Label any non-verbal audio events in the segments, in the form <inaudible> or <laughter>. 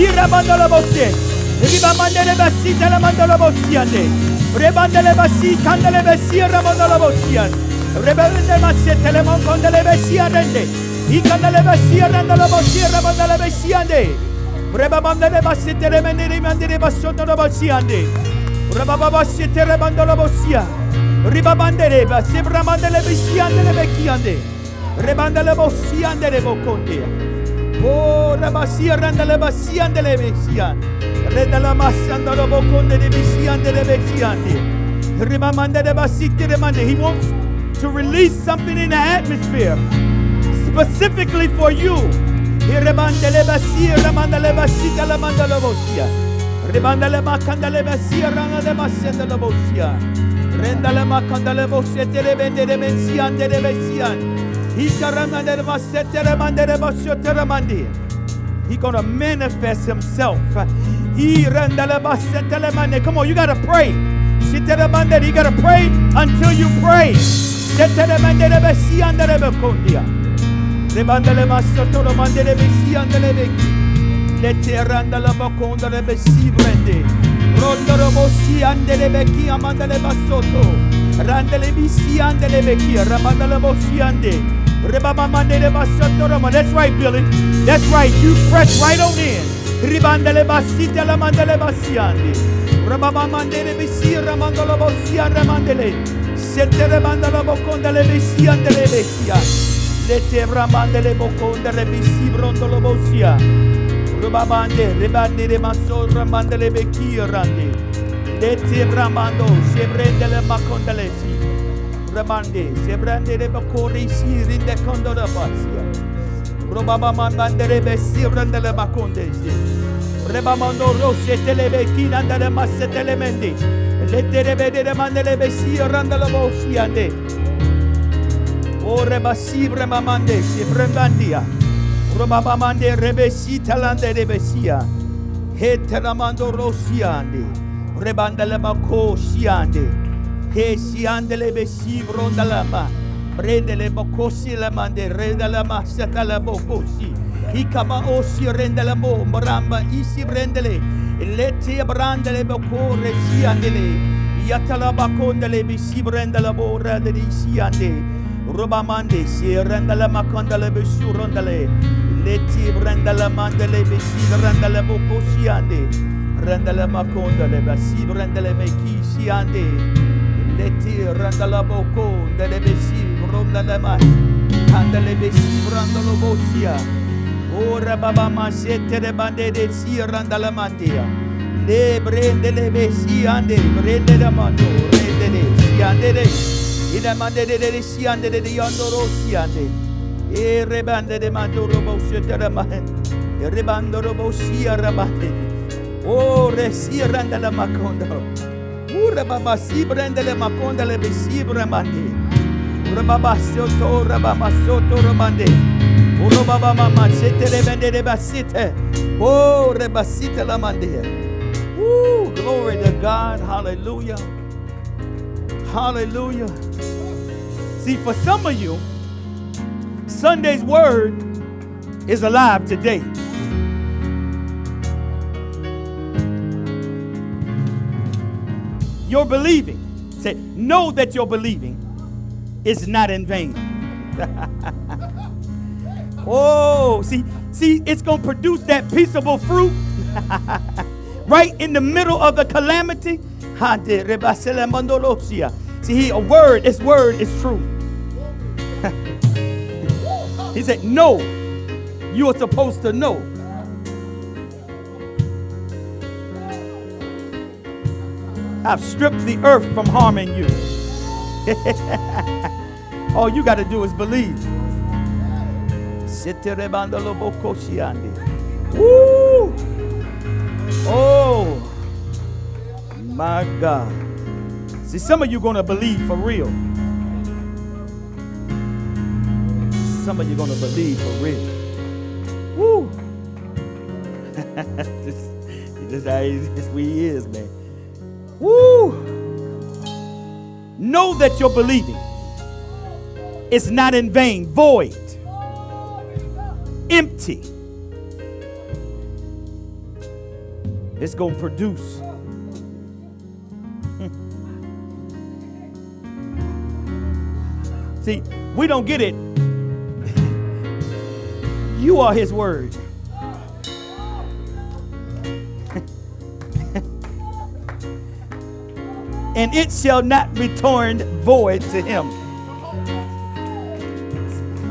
believe. He remandele bosia. Riba mandele basita le mandele bosiande. Rebandele basi kandele besia ramandele bosiande. Rebelde masete le monkondele besia rende. He kandele besia randele bosia ramandele besiande. Rebabandele basite le mendere mandele basondele bosiande. Rebababa sete rebandele bosia. Ribabandele basibra mandele besiande le bekiande. Rebandele bosiande le bokonde. Oh, rabasia randele basiande le besiande. Rendala masanda lo bokonde de bisiande de besiande. Rimamande de basite de mande. He wants to release something in the atmosphere specifically for you. Rebandele basia ramandele basita la mandala bosia. Rebandele makandele basia rangale masenda la bosia. Rendale makandele bosia telebende de besiande de besiande. He karamandele masete remandele basio teramandi. He gonna manifest himself. Come on, you gotta pray. You gotta pray until you pray. Beki. Lete randala bakonda le besi brende. Rondoro bosi andele beki amandele basoto. Randele bisi andele beki. Ramandele bosi ande. Rebamamandele basoto roma. That's right, Billy. That's right. You press right on in. Ribandele basita la mandele basiande. Rebamamandele bisi ramandolo bosi ramandele. Sette rebandala bokondele besi andele bekia. Lete ramandele bokondele bisi brondolo bosia. Rubabande, rebande de maso ramandele bekia rande. Lete ramando, sebrendele makondelesi. Ramande, sebrande de bakori si rinde kondola basia. Robaba mandele besi randele makondesi. Rebamando rose telebekina andele masetele mendi. Lete rebede de mandele besi randele bosiande. Ore oh, basibre mamande, sebrendandia. Robabamande rebesi talande rebesia. Heteramando rosiande. Rebandele mako siande. He siande le besi brondalama. Prendele bokosi la mande rendala masata la bokosi. Hikama osi rendele mo maramba isi brendele. Leti brandele bokore siandele. Yatala bakondele bisi brendele bo rendele siande. Robamande si rendele makondele besi rondele. Leti brendele mandele besi rendele boko siande. Rendele makondele besi brendele meki siande. Leti rendele boko ndele besi rondele ma. Kandele besi brandele bosia. Ora baba masete de bande de si rendele mandia. Le brendele besi ande. Brendele mando. Rendele si ande de. Ina mande de de si ande de de yandoro si ande. Rebande de mando robo siete man. Rebando robo sia rabande. O re si randa la macondo. Ura baba si brende le maconda le besi bremande. Ura baba soto rababa soto romande. Ura baba mama sete rebende de basite. O rebasite la mande. Ooh, glory to God. Hallelujah. Hallelujah. See, for some of you, Sunday's word is alive today. You're believing. Say, know that you're believing is not in vain. <laughs> oh, see, see, it's gonna produce that peaceable fruit <laughs> right in the middle of the calamity. <laughs> See, a word, this word is true. <laughs> he said, No, you are supposed to know. I've stripped the earth from harming you. <laughs> All you got to do is believe. Woo! Oh, my God. See, some of you going to believe for real. Some of you gonna believe for real. Woo! <laughs> this, this how he, he is, man. Woo! Know that you're believing. It's not in vain, void, empty. It's going to produce. See, we don't get it. <laughs> you are His Word. <laughs> and it shall not return void to him.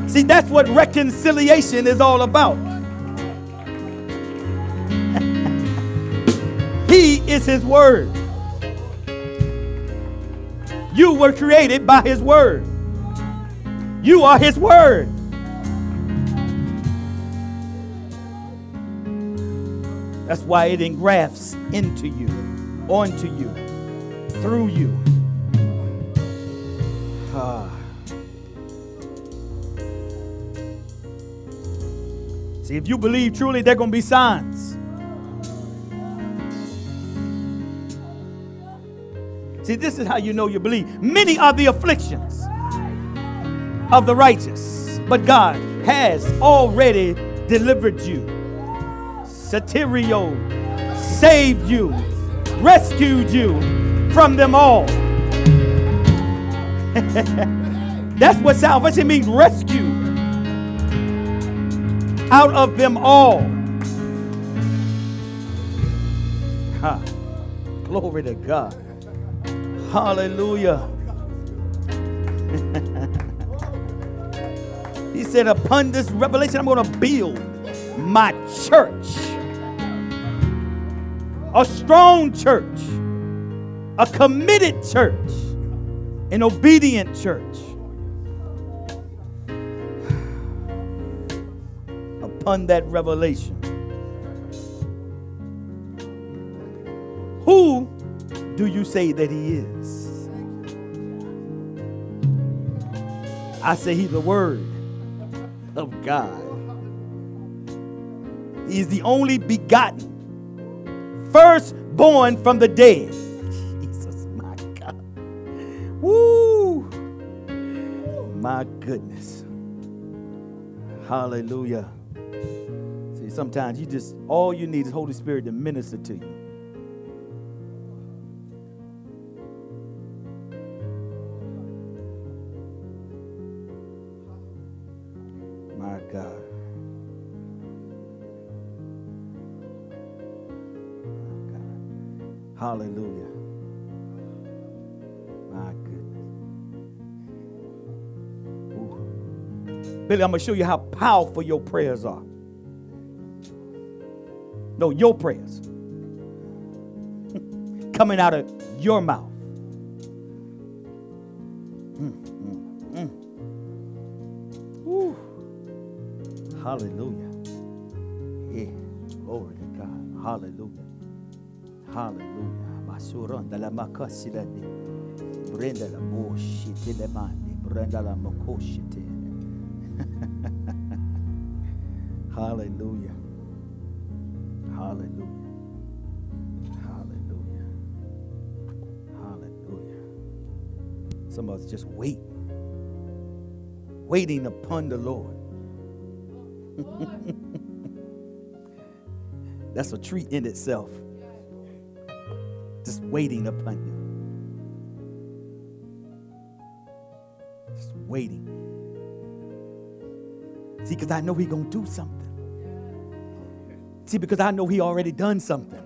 See, that's what reconciliation is all about. <laughs> he is his word. You were created by his word. You are his word. That's why it engrafts into you, onto you through you. Ah. See, if you believe truly, there are going to be signs. See, this is how you know you believe. Many are the afflictions of the righteous, but God has already delivered you. Satirio saved you, rescued you from them all. <laughs> That's what salvation means rescue out of them all. Ha. Glory to God. Hallelujah. Said, Upon this revelation, I'm going to build my church. A strong church a committed church, an obedient church. <sighs> Upon that revelation, who do you say that he is? I say he's the Word of God. He is the only begotten, firstborn from the dead <laughs> Jesus, my God. Woo! My goodness. Hallelujah. See, sometimes you just, all you need is Holy Spirit to minister to you. Hallelujah. Billy, I'm going to show you how powerful your prayers are. No, your prayers. <laughs> Coming out of your mouth. Mm, mm, mm. Hallelujah. Masuranda la makasilani. Brenda la mani. Brenda la. <laughs> Hallelujah. Hallelujah. Hallelujah. Some of us just wait, waiting upon the Lord. <laughs> That's a treat in itself. Waiting upon you. Just waiting. See, because I know He's going to do something. See, because I know He already done something.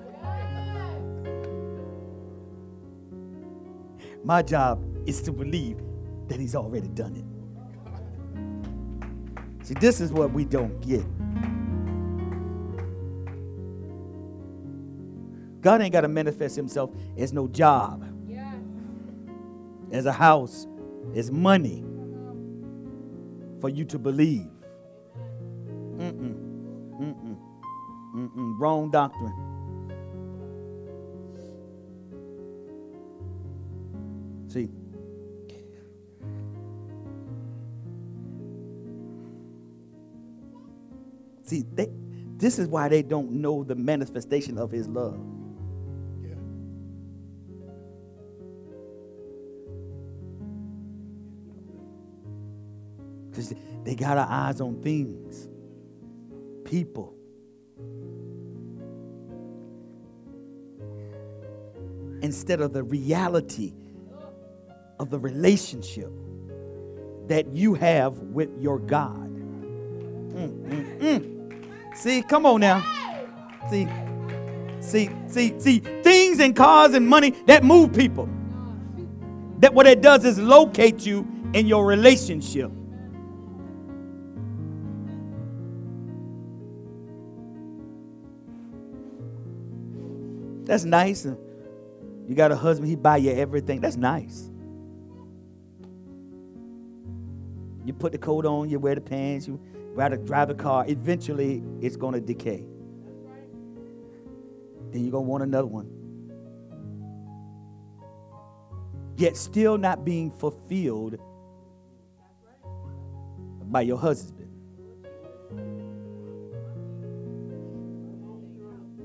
My job is to believe that He's already done it. See, this is what we don't get. God ain't got to manifest Himself as no job, as a house, as money for you to believe. Mm-mm. Mm-mm. Mm-mm. Wrong doctrine. See, See, they, this is why they don't know the manifestation of his love. They got our eyes on things, people. Instead of the reality of the relationship that you have with your God. Mm, mm, mm. See, come on now. See, see, see, see, things and cars and money that move people. That what it does is locate you in your relationship. That's nice. You got a husband, he buy you everything. That's nice. You put the coat on, you wear the pants, you ride a, drive a car. Eventually, it's going to decay. Then you're going to want another one. Yet still not being fulfilled by your husband.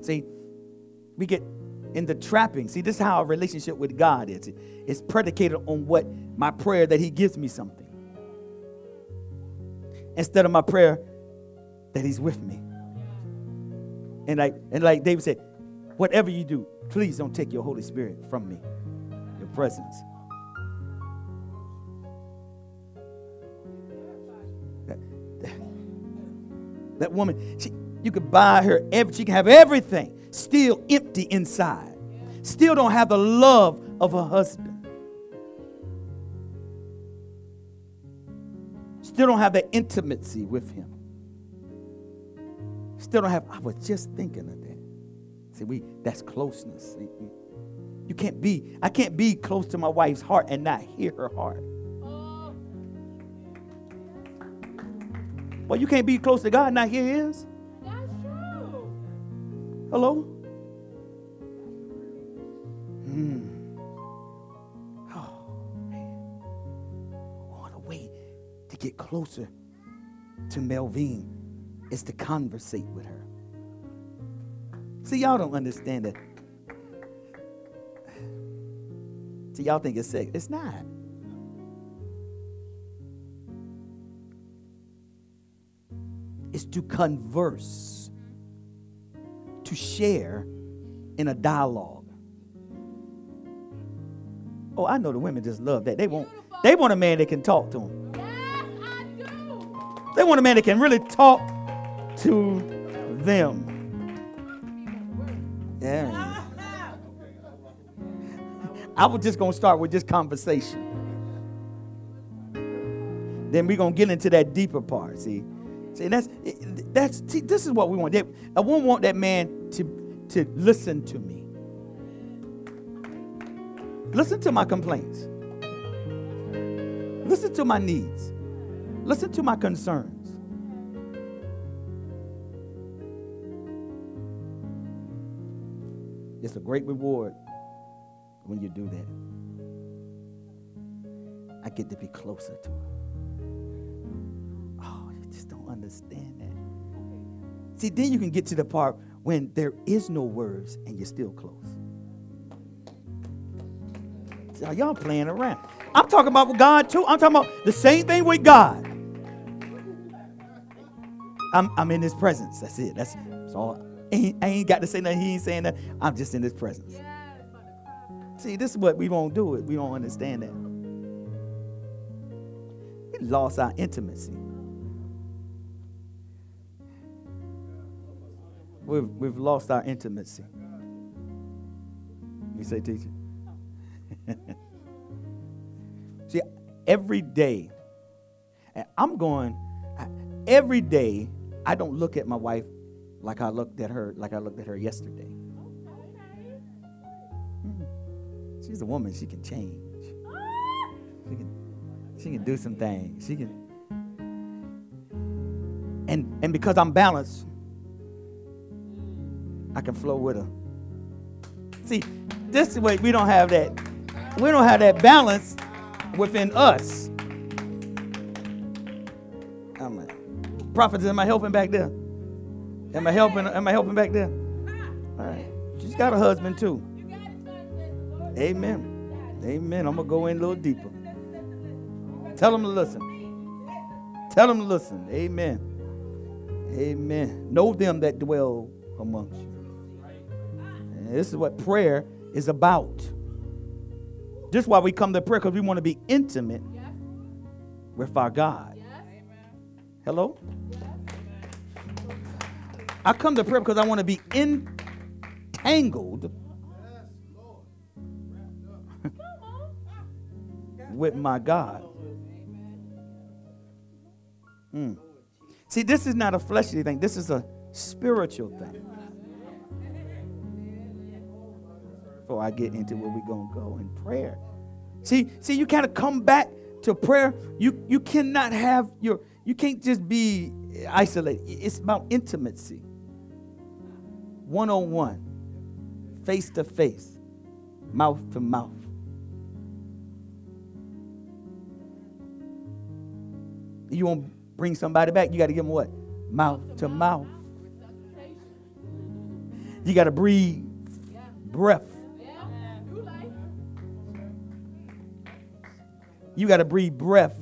See, we get in the trapping. See, this is how a relationship with God is. It's predicated on what my prayer that He gives me something. Instead of my prayer that He's with me. And like, and like David said, whatever you do, please don't take your Holy Spirit from me, your presence. That, that, that woman, she, you could buy her, every, she can have everything still empty inside, still don't have the love of her husband, still don't have the intimacy with him. Still don't have, I was just thinking of that. See, we that's closeness. You can't be, I can't be close to my wife's heart and not hear her heart. Well, you can't be close to God and not hear his. Hello? Hmm. Oh, man. What a way to get closer to Melvine is to conversate with her. See, y'all don't understand that. See, y'all think it's sex. It's not. It's to converse to share in a dialogue. Oh, I know the women just love that. They want they want a man that can talk to them. Yes, they want a man that can really talk to them. Yeah. I was just gonna start with just conversation. Then we're gonna get into that deeper part. See, see that's that's this is what we want. I won't want that man to, to listen to me. Listen to my complaints. Listen to my needs. Listen to my concerns. It's a great reward when you do that. I get to be closer to her. You just don't understand that. See, then you can get to the part when there is no words and you're still close. So y'all playing around. I'm talking about with God too. I'm talking about the same thing with God. I'm, I'm in his presence. That's it. That's, that's all. I ain't, I ain't got to say nothing. He ain't saying that. I'm just in his presence. See, this is what we won't do it. We don't understand that. We lost our intimacy. We've, we've lost our intimacy. You say, teacher? <laughs> See, every day, I'm going, every day, I don't look at my wife like I looked at her, like I looked at her yesterday. She's a woman, she can change. She can, she can do some things. She can. And, and because I'm balanced, I can flow with her. See, this way we don't have that. We don't have that balance within us. I'm like, prophet, am I helping back there? Am I helping? Am I helping back there? All right. She's got a husband too. Amen. Amen. I'm gonna go in a little deeper. Tell them to listen. Tell them to listen. Amen. Amen. Know them that dwell amongst you. And this is what prayer is about. This is why we come to prayer because we want to be intimate with our God. Hello? I come to prayer because I want to be entangled with my God. Mm. See, this is not a fleshly thing, this is a spiritual thing. Before I get into where we're going to go in prayer. See, see, you kind of come back to prayer. You you cannot have your you can't just be isolated. It's about intimacy. One on one, face to face, mouth to mouth. You want to bring somebody back, you got to give them what? Mouth to mouth. You got to breathe breath. You got to breathe breath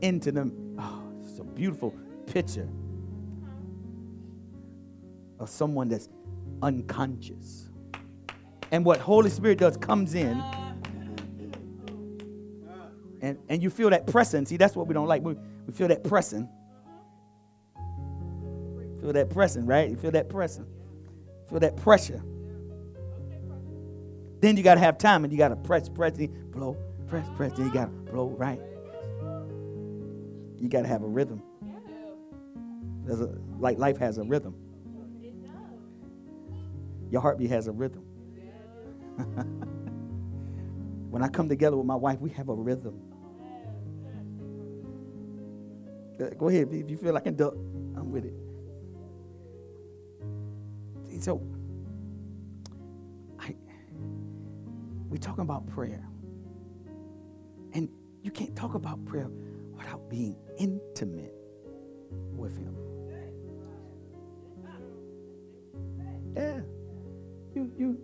into them. Oh, it's a beautiful picture of someone that's unconscious. And what Holy Spirit does comes in and, and you feel that pressing. See, that's what we don't like. We, we feel that pressing. Feel that pressing, right? You feel that pressing. Feel that pressure. Then you got to have time and you got to press, press, blow, press, press. Then you got to blow, right? You got to have a rhythm. There's a, like life has a rhythm. Your heartbeat has a rhythm. <laughs> when I come together with my wife, we have a rhythm. Uh, go ahead. If you feel like an duck, I'm with it. So, I, we're talking about prayer. And you can't talk about prayer without being intimate with Him. Yeah. You, you.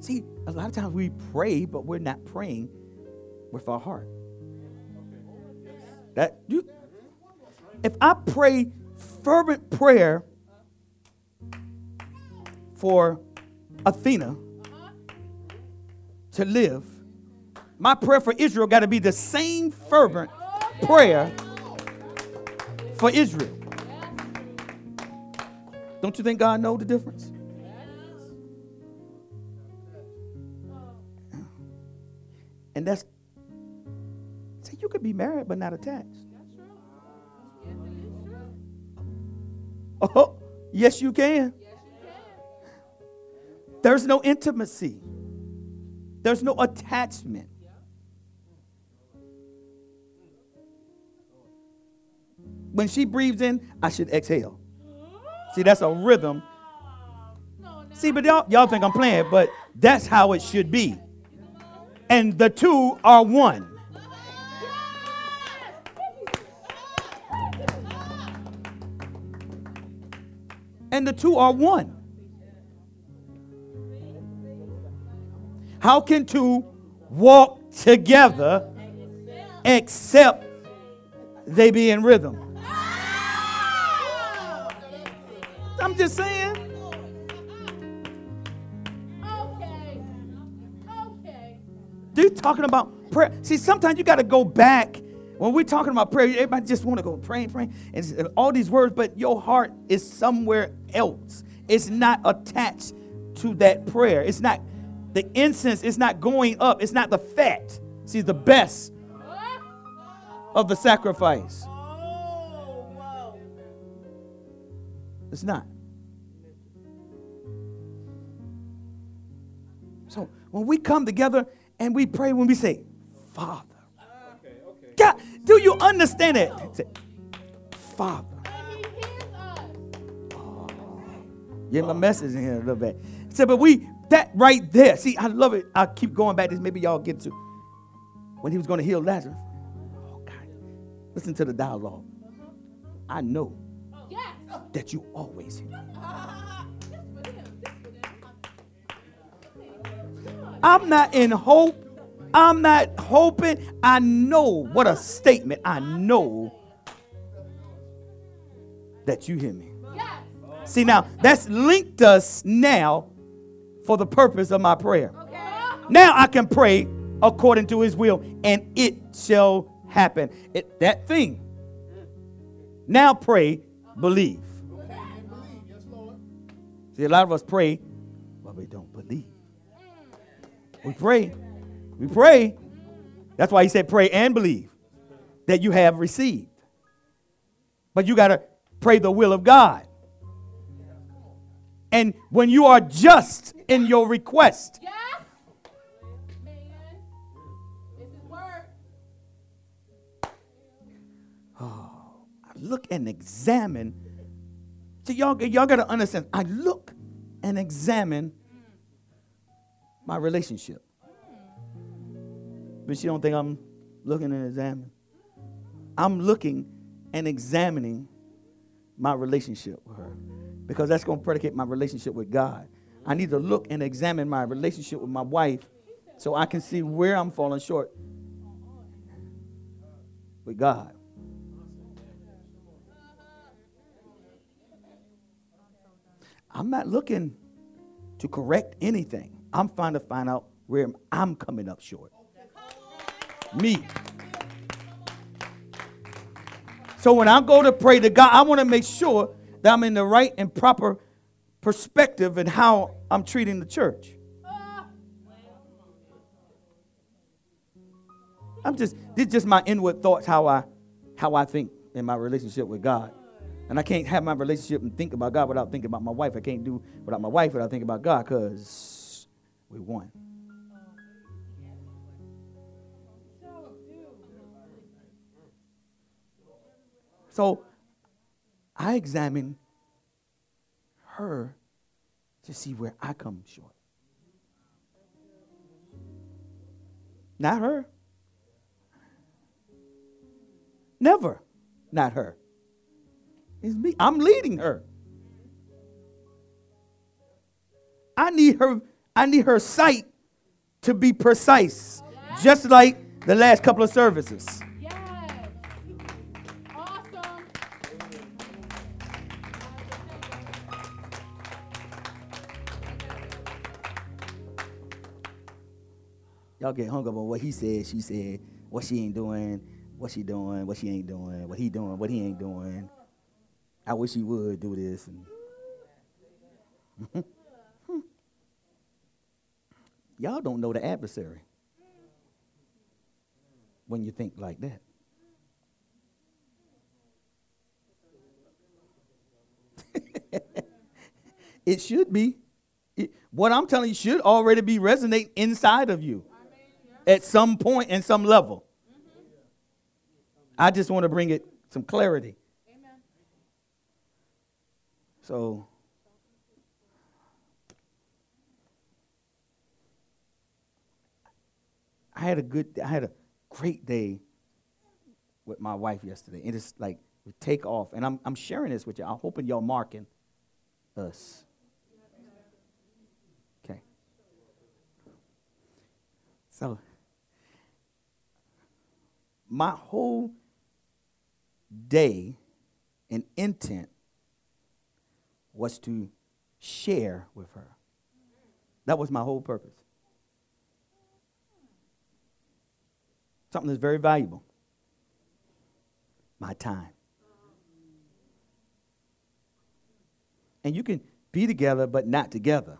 See, a lot of times we pray, but we're not praying with our heart. That you if I pray fervent prayer for Athena to live, my prayer for Israel got to be the same fervent prayer for Israel. Don't you think God know the difference? And that's see, you could be married but not attached. Oh, yes, you can. There's no intimacy, there's no attachment. When she breathes in, I should exhale. See, that's a rhythm. See, but y'all, y'all think I'm playing, but that's how it should be. And the two are one. and the two are one. How can two walk together except they be in rhythm? Just saying. Okay. Okay. Dude, talking about prayer. See, sometimes you got to go back when we're talking about prayer, everybody just want to go praying, praying, and uh, all these words, but your heart is somewhere else. It's not attached to that prayer. It's not the incense is not going up. It's not the fat. See, the best of the sacrifice. Oh, it's not. When we come together and we pray, when we say, Father, God, do you understand it? Say, Father. Oh, get my message in here a little bit. So, but we, that right there, see, I love it. I keep going back this. Maybe y'all get to when he was going to heal Lazarus. Oh, God. Listen to the dialogue. I know. That you always hear. I'm not in hope. I'm not hoping. I know what a statement. I know that you hear me. See, now that's linked us now for the purpose of my prayer. Now I can pray according to his will, and it shall happen. It, that thing. Now pray, believe. See, a lot of us pray, but we don't believe. We pray. We pray. That's why he said, pray and believe that you have received. But you got to pray the will of God. And when you are just in your request, oh, look and examine. So y'all, y'all got to understand. I look and examine my relationship. But she don't think I'm looking and examining. I'm looking and examining my relationship with her because that's going to predicate my relationship with God. I need to look and examine my relationship with my wife so I can see where I'm falling short with God. I'm not looking to correct anything. I'm trying to find out where I'm coming up short. Me. So when I go to pray to God, I want to make sure that I'm in the right and proper perspective in how I'm treating the church. I'm just this is just my inward thoughts how I how I think in my relationship with God. And I can't have my relationship and think about God without thinking about my wife. I can't do without my wife without thinking about God because we one. So I examine her to see where I come short. Not her. Never. Not her. It's me. I'm leading her. I need her, I need her sight to be precise. Yes. Just like the last couple of services. Yes. Awesome. Y'all get hung up on what he said, she said, what she ain't doing, what she doing, what she ain't doing, what he doing, what he ain't doing. I wish he would do this. And <laughs> Y'all don't know the adversary when you think like that. <laughs> it should be. It, what I'm telling you should already be resonating inside of you at some point and some level. I just want to bring it some clarity. So, I had a good, I had a great day with my wife yesterday. And it's like we take off, and I'm, I'm sharing this with you. I'm hoping y'all marking us. Okay. So, my whole day and intent was to share with her. That was my whole purpose. Something that's very valuable my time. And you can be together but not together.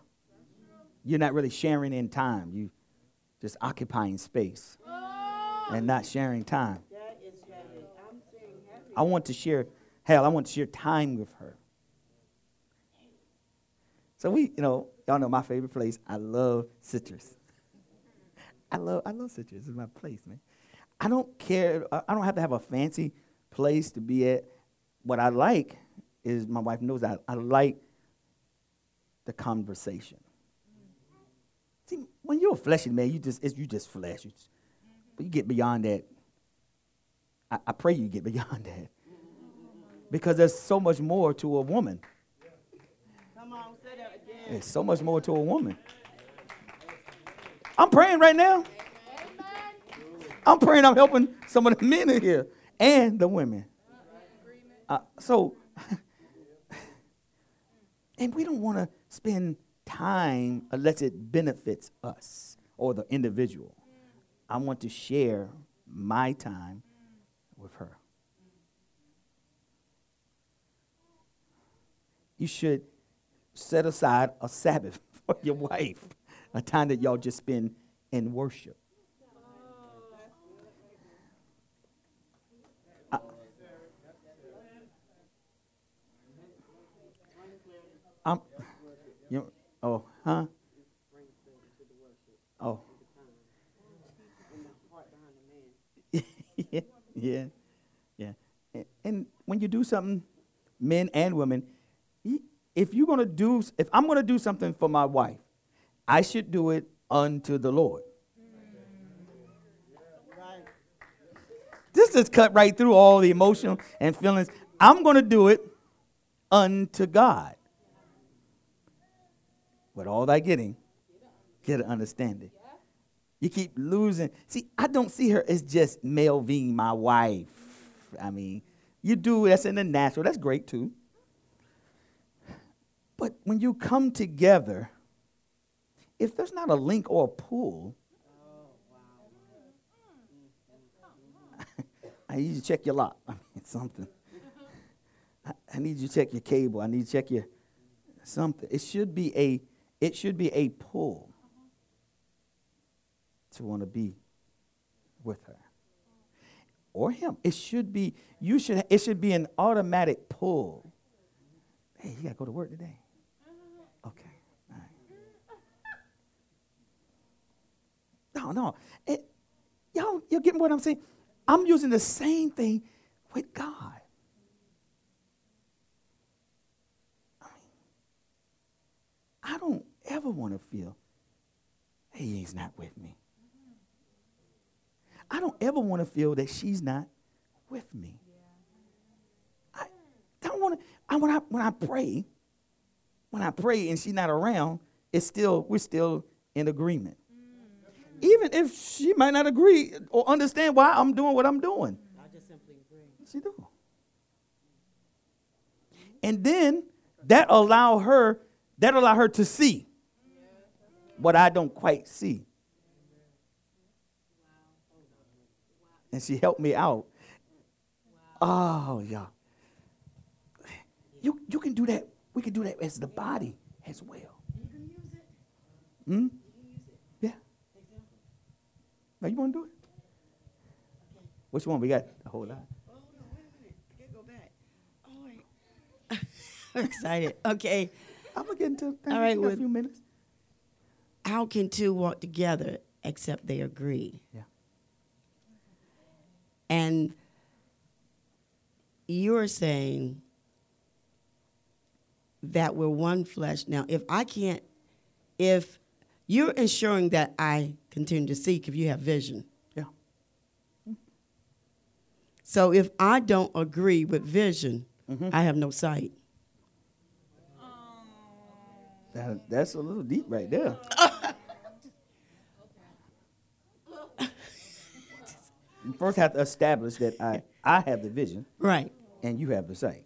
You're not really sharing in time. You just occupying space and not sharing time. I want to share, hell, I want to share time with her. So we, you know, y'all know my favorite place. I love citrus. <laughs> I love, I love citrus. It's my place, man. I don't care. I don't have to have a fancy place to be at. What I like is my wife knows that I like the conversation. See, when you're a fleshy man, you just you just flesh. You just, but you get beyond that. I, I pray you get <laughs> beyond that. Because there's so much more to a woman. Come on, say that again. There's so much more to a woman. I'm praying right now. I'm praying I'm helping some of the men in here and the women. Uh, so, <laughs> and we don't want to spend time unless it benefits us or the individual. I want to share my time with her. You should set aside a Sabbath <laughs> for your wife, a time that y'all just spend in worship. I- I'm, you, oh, huh? Oh. <laughs> yeah, yeah, yeah. And, and when you do something, men and women, if you're gonna do, if I'm gonna do something for my wife, I should do it unto the Lord. Right. This just cut right through all the emotional and feelings. I'm gonna do it unto God. With all thy getting, get an understanding. You keep losing. See, I don't see her as just Melvin, my wife. I mean, you do that's in the natural. That's great too. But when you come together, if there's not a link or a pull, <laughs> I need you to check your lock. <laughs> I mean, something. I, I need you to check your cable. I need to check your something. It should be a it should be a pull to want to be with her or him. It should be you should it should be an automatic pull. Hey, you gotta go to work today. Okay. No, no. It, y'all, you're getting what I'm saying? I'm using the same thing with God. I mean, I don't ever want to feel, hey, he's not with me. I don't ever want to feel that she's not with me. I don't want to. I, when I when I pray, when I pray and she's not around, it's still we're still in agreement. Even if she might not agree or understand why I'm doing what I'm doing. I just simply agree. She do. And then that allow her that allow her to see what I don't quite see. And she helped me out. Oh yeah. You you can do that. We can do that as the body as well. Hmm? Yeah. Now you want to do it? Which one? We got a whole lot. Oh, no, wait a minute. I can't go back. Oh, wait. <laughs> I'm excited. Okay. I'm gonna get into All right, in a few minutes. How can two walk together except they agree? Yeah. And you're saying that we're one flesh. Now, if I can't, if you're ensuring that I continue to seek, if you have vision. Yeah. So if I don't agree with vision, Mhm. I have no sight. That, that's a little deep right there. <laughs> first have to establish that I, I have the vision Right. and you have the sight.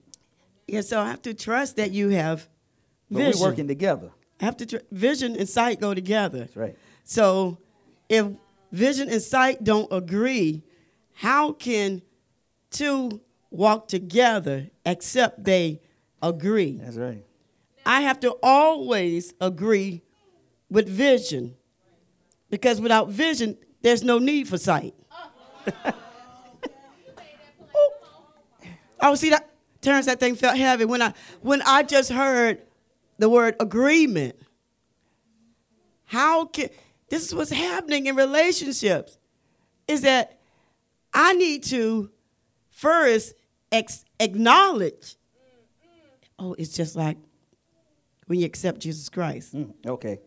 Yeah, so I have to trust that you have But vision. we're working together. I have to tr- vision and sight go together. That's right. So if vision and sight don't agree, how can two walk together except they agree? That's right. I have to always agree with vision because without vision, there's no need for sight. <laughs> oh, see that Terrence, that thing felt heavy when I when I just heard the word agreement. How can this is what's happening in relationships? Is that I need to first ex- acknowledge. Oh, it's just like when you accept Jesus Christ. Mm, okay.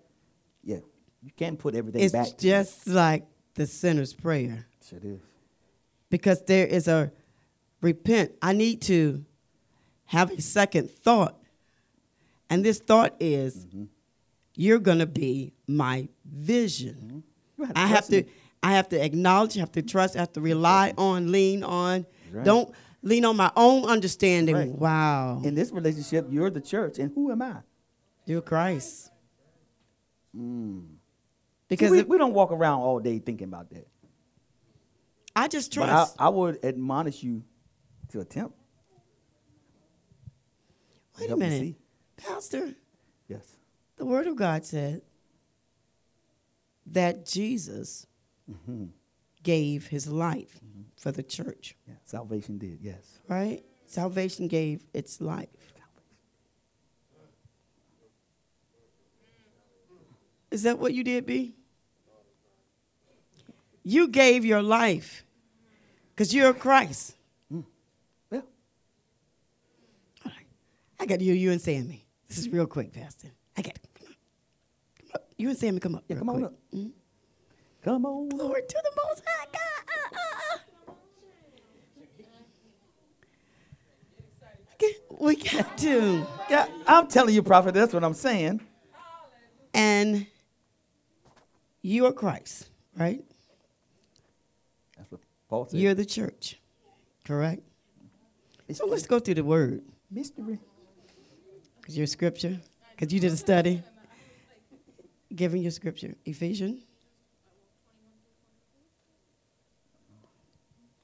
Yeah. You can't put everything It's back. to just like the sinner's prayer Is. because there is a repent. I need to have a second thought. And this thought is mm-hmm. you're going to be my vision. Mm-hmm. Have I have to I have to acknowledge, I have to trust, I have to rely on, lean on. Right. Don't lean on my own understanding. Right. Wow. In this relationship, you're the church, and who am I? You're Christ. Mm. See, Because we, if- we don't walk around all day thinking about that. I just But I, trust. I would admonish you to attempt. Wait a minute. Pastor, Yes. the word of God said that Jesus Mm-hmm. gave his life for the church, Yeah. Salvation did. Yes. right? Salvation gave its life. Is that what you did, B? You gave your life because you're Christ. Yeah. All right. I got hear you and Sammy. This is real quick, Pastor. I got to come on. Come up. You and Sammy, come up. Yeah. real Come on quick. up. Mhm. Come on. Glory to the Most High God. Uh, uh, uh. Okay, We got to. Yeah, I'm telling you, prophet. That's what I'm saying. And you are Christ, right? That's Paul said. You're the church, correct? It's So let's go through the word. mystery. Because your scripture, because you did a study. Giving your scripture. Ephesians.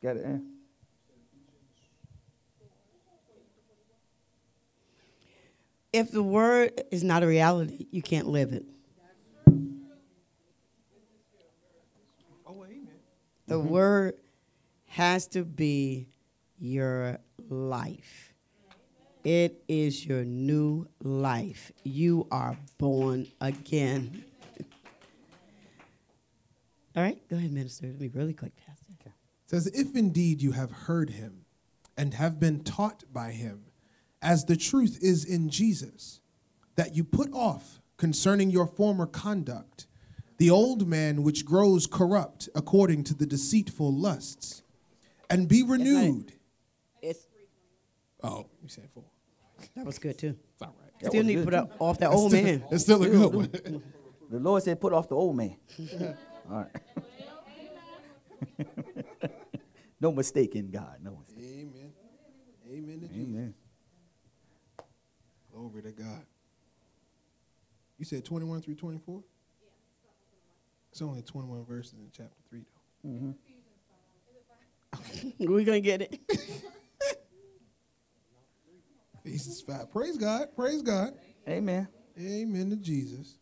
Got it. eh? If the word is not a reality, you can't live it. The word has to be your life. It is your new life. You are born again. <laughs> All right, go ahead, minister. It'll be really quick, Pastor. says, If indeed you have heard him and have been taught by him, as the truth is in Jesus, that you put off concerning your former conduct the old man which grows corrupt according to the deceitful lusts, and be renewed. It's, Oh, you said four. that was good too. It's all right. Still need to put up off that old man. It's still a good one. <laughs> The Lord said, "Put off the old man." <laughs> All right. <laughs> no mistake in God. No mistake. Amen. Amen to Jesus. Amen. Glory to God. You said 21 through 24? It's only 21 verses in chapter 3, though. Mm-hmm. We're going to get it. <laughs> Ephesians 5. Praise God. Praise God. Amen. Amen to Jesus.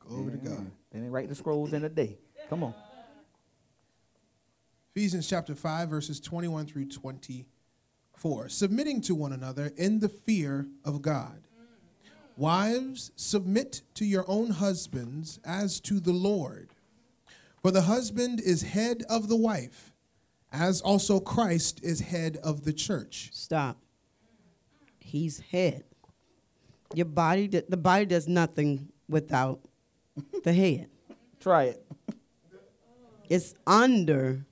Glory to God. They didn't write the scrolls in a day. Come on. Ephesians chapter 5, verses 21 through 24. Submitting to one another in the fear of God. Wives, submit to your own husbands as to the Lord. For the husband is head of the wife, as also Christ is head of the church. Stop. He's head. Your body, the body does nothing without the head. Try it. It's under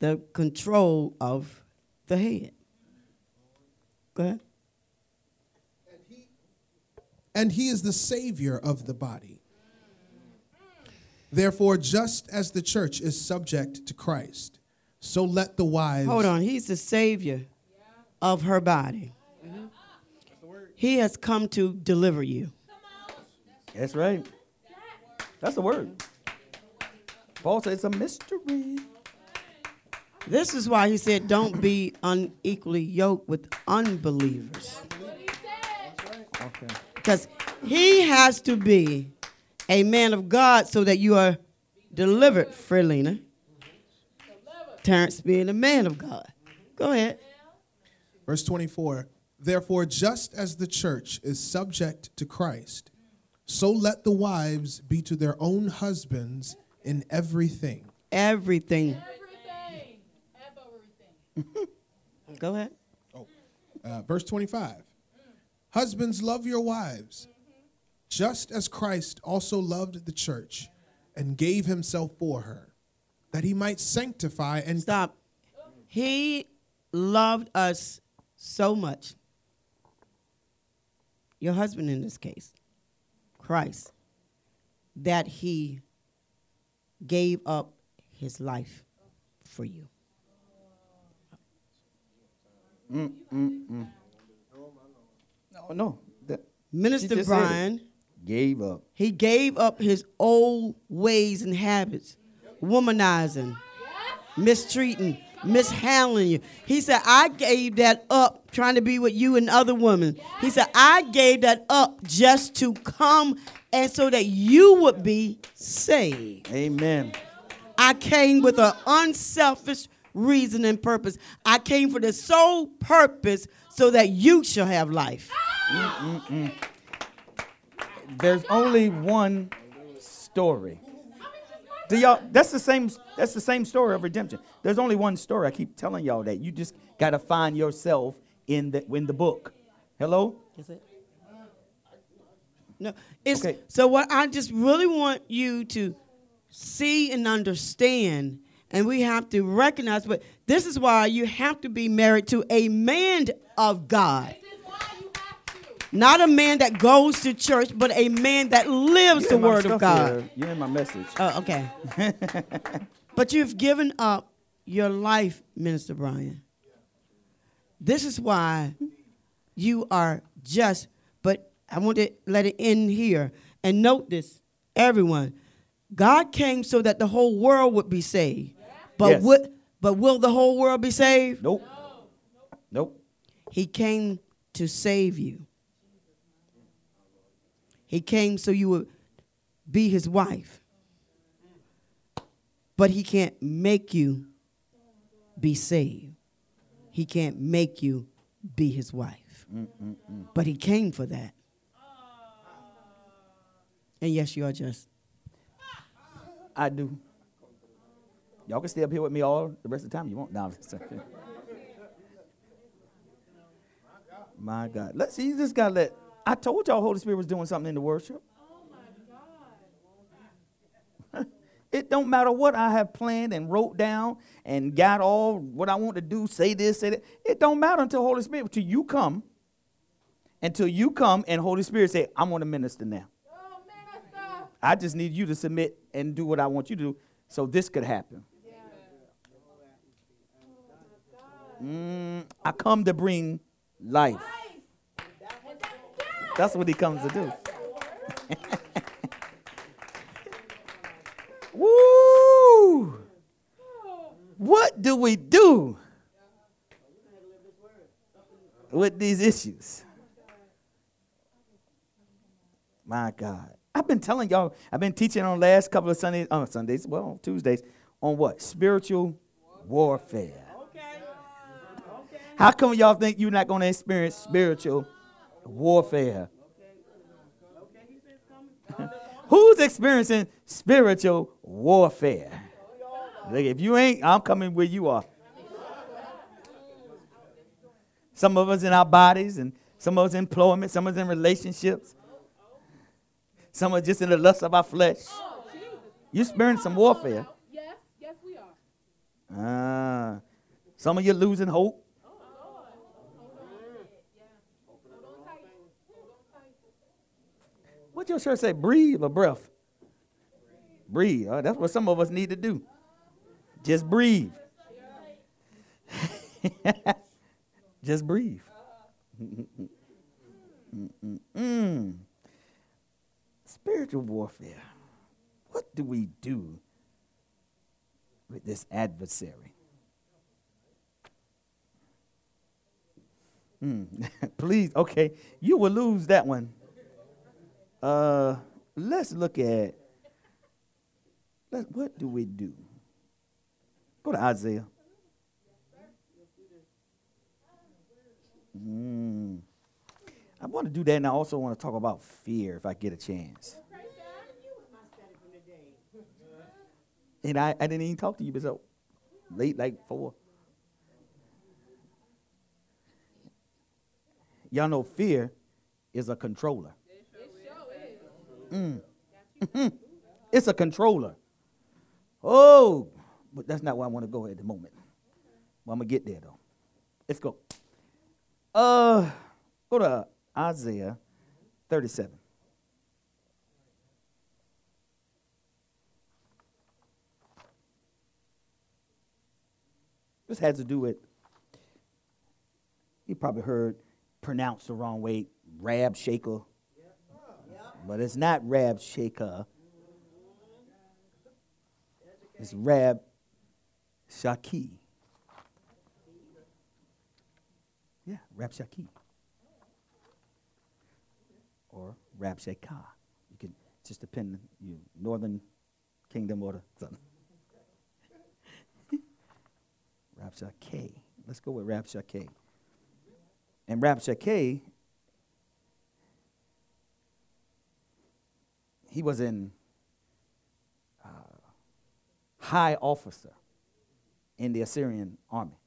the control of the head. Go ahead. and he is the Savior of the body. Therefore, just as the church is subject to Christ, so let the wives. Hold on. He's the savior of her body. He has come to deliver you. That's right. That's the word. Paul said it's a mystery. This is why he said, don't be unequally yoked with unbelievers. Okay. Because he has to be a man of God so that you are delivered, Frelina. Terrence being a man of God. Go ahead. Verse 24 Therefore, just as the church is subject to Christ, so let the wives be to their own husbands in everything. Everything. Everything. Everything. Go ahead. Uh, verse 25 Husbands, love your wives, just as Christ also loved the church and gave himself for her, that he might sanctify and Stop. He loved us so much. Your husband in this case, Christ, that he gave up his life for you. Mm, mm, mm. No, no. That Minister just said it. Brian, gave up. he gave up his old ways and habits, womanizing, mistreating, mishandling you. He said, I gave that up trying to be with you and other women. He said, I gave that up just to come and so that you would be saved. Amen. I came with an unselfish reason and purpose. I came for the sole purpose so that you shall have life. Mm, mm, mm. There's only one story. Do y'all? That's the same. That's the same story of redemption. There's only one story. I keep telling y'all that. You just gotta find yourself in the in the book. Hello. Is it? No. It's Okay. so what I just really want you to see and understand, and we have to recognize, but this is why you have to be married to a man of God. This is why you have to. Not a man that goes to church, but a man that lives the word of God. You're in my message. Oh, okay. <laughs> but you've given up your life, Minister Brian. This is why you are just, but I want to let it end here. And note this, everyone. God came so that the whole world would be saved. But Yes. would, but will the whole world be saved? Nope. Nope. He came to save you. He came so you would be his wife. But he can't make you be saved. He can't make you be his wife. But he came for that. And yes, you are just. I do. Y'all can stay up here with me all the rest of the time you want. No. <laughs> My God. Let's see, you just gotta let I told y'all Holy Spirit was doing something in the worship. <laughs> It don't matter what I have planned and wrote down and got all what I want to do, say this, say that. It don't matter until Holy Spirit, until you come, until you come and Holy Spirit say, I'm going to minister now. Oh, minister. I just need you to submit and do what I want you to do so this could happen. Mm, I come to bring life. That's what he comes to do. <laughs> Woo! What do we do with these issues? My God. I've been telling y'all, I've been teaching on last couple of Sundays, on Sundays, well, Tuesdays, on what? Spiritual warfare. Okay. How come y'all think you're not going to experience spiritual warfare? Who's experiencing spiritual warfare? Look, if you ain't, I'm coming where you are. Some of us in our bodies, and some of us in employment, some of us in relationships, some of us just in the lust of our flesh. You experiencing some warfare. Yes, yes, we are. Ah, some of you losing hope. Your shirt say? Breathe or breath? Breathe. Oh, that's what some of us need to do. Just breathe. <laughs> Just breathe. Mm. <laughs> Spiritual warfare. What do we do with this adversary? Hmm. <laughs> Please, okay, you will lose that one. Uh, let's look at. Let, what do we do? Go to Isaiah. Mm. I want to do that, and I also want to talk about fear if I get a chance. And I, I didn't even talk to you, but so late, like four. Y'all know fear is a controller. Mm. It's a controller. Oh, but that's not where I want to go at the moment. Well, I'm to get there, though. Let's go. Uh, go to Isaiah 37. This has to do with, you probably heard pronounced the wrong way, Rab Shaker. But it's not Rab Shaker. It's Rab Shaki. Yeah, Rab Shaki. Or Rab Shaka. You can just depend you northern kingdom or the southern. <laughs> Rabshakeh. Let's go with Rabshakeh. And Rabshakeh, he was an uh, high officer in the Assyrian army.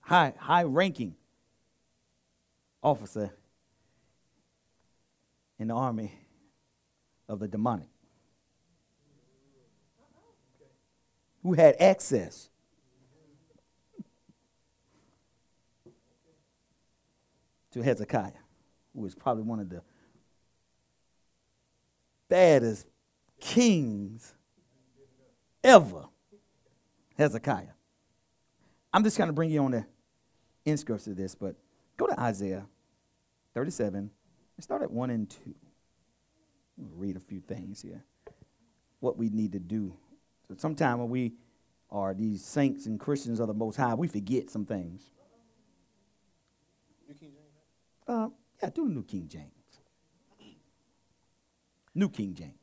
High, high ranking officer in the army of the demonic. who had access. To Hezekiah, who was probably one of the baddest kings ever. Hezekiah. I'm just of bring you on the inskirts of this, but go to Isaiah 37 and start at 1 and 2. read a few things here. What we need to do so sometimes when we are these saints and Christians of the Most High, we forget some things. New King James? Uh, yeah, do the New King James. New King James.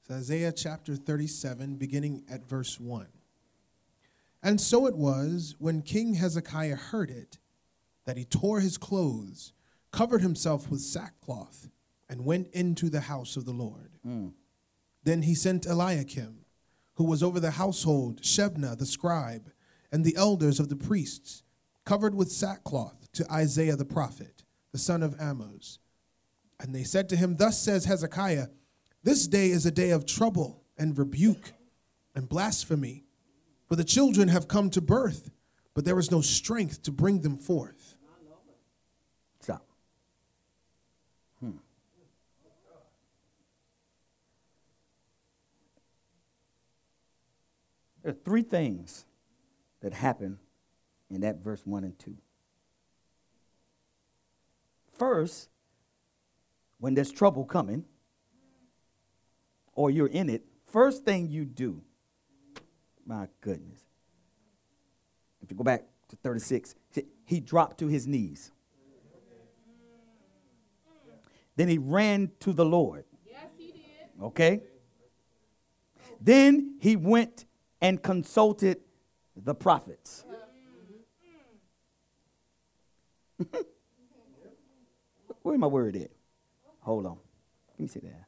It's Isaiah chapter 37, beginning at verse 1. And so it was when King Hezekiah heard it that he tore his clothes, covered himself with sackcloth, and went into the house of the Lord. Mm. Then he sent Eliakim, who was over the household, Shebna the scribe, and the elders of the priests, covered with sackcloth, to Isaiah the prophet, the son of Amos. And they said to him, Thus says Hezekiah, This day is a day of trouble and rebuke and blasphemy, for the children have come to birth, but there is no strength to bring them forth. Stop. Hmm. There are three things that happen in that verse 1 and 2. First, when there's trouble coming, or you're in it, first thing you do, my goodness. If you go back to 36, he dropped to his knees. Then he ran to the Lord. Yes, he did. Okay? Then he went and consulted the prophets. <laughs> Where my word at? Hold on. Let me see that.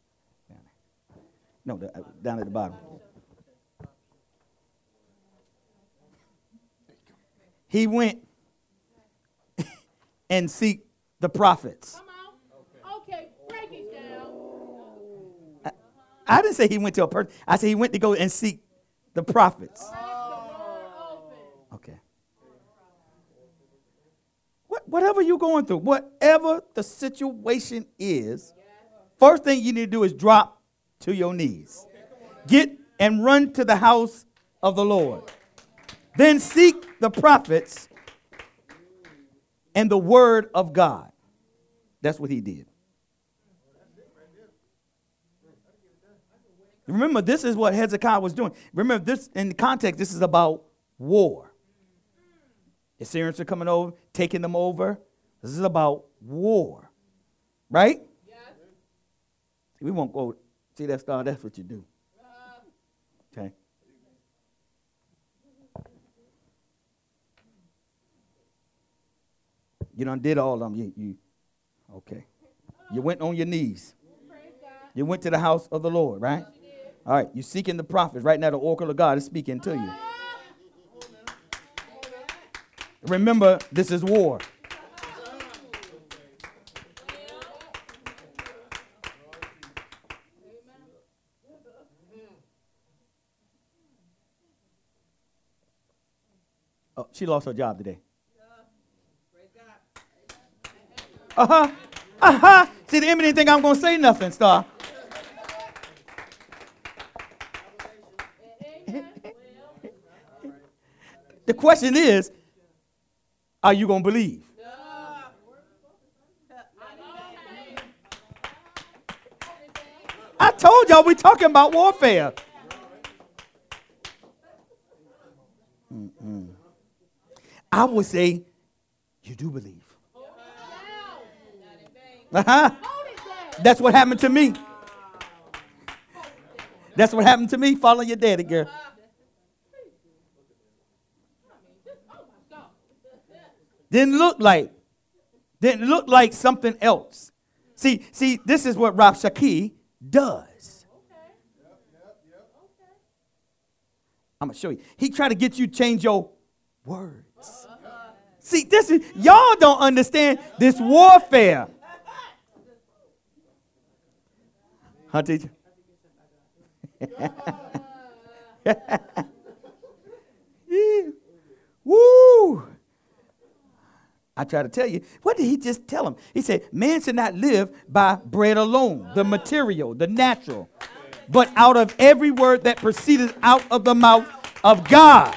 No, the, uh, down at the bottom. He went <laughs> and seek the prophets. Come on. Okay, break it down. I, I didn't say he went to a person. I said he went to go and seek the prophets. Okay. What, whatever you're going through, whatever the situation is, first thing you need to do is drop to your knees. Get and run to the house of the Lord. Then seek the prophets and the word of God. That's what he did. Remember, this is what Hezekiah was doing. Remember, this in context, this is about war. The Assyrians are coming over, taking them over. This is about war. Right? Yes. We won't go see that star, that's what you do. Uh. Okay. You done did all of them. You, you okay. You went on your knees. You went to the house of the Lord, right? All right, you're seeking the prophets. Right now, the oracle of God is speaking to you. Ah. Remember, this is war. Oh, she lost her job today. Uh huh. Uh huh. See, the enemy think I'm going to say nothing, Star. <laughs> the question is are you going to believe? I told y'all we talking about warfare. Mm-mm. I would say you do believe. Uh-huh. That's what happened to me. That's what happened to me. Follow your daddy, girl. Didn't look like, didn't look like something else. See, see, this is what Rabshakeh does. I'm gonna show you. He tried to get you to change your words. See, this is y'all don't understand this warfare. Huh, teacher? <laughs> yeah. Woo! I try to tell you, what did he just tell him? He said, Man should not live by bread alone, the material, the natural, but out of every word that proceeded out of the mouth of God.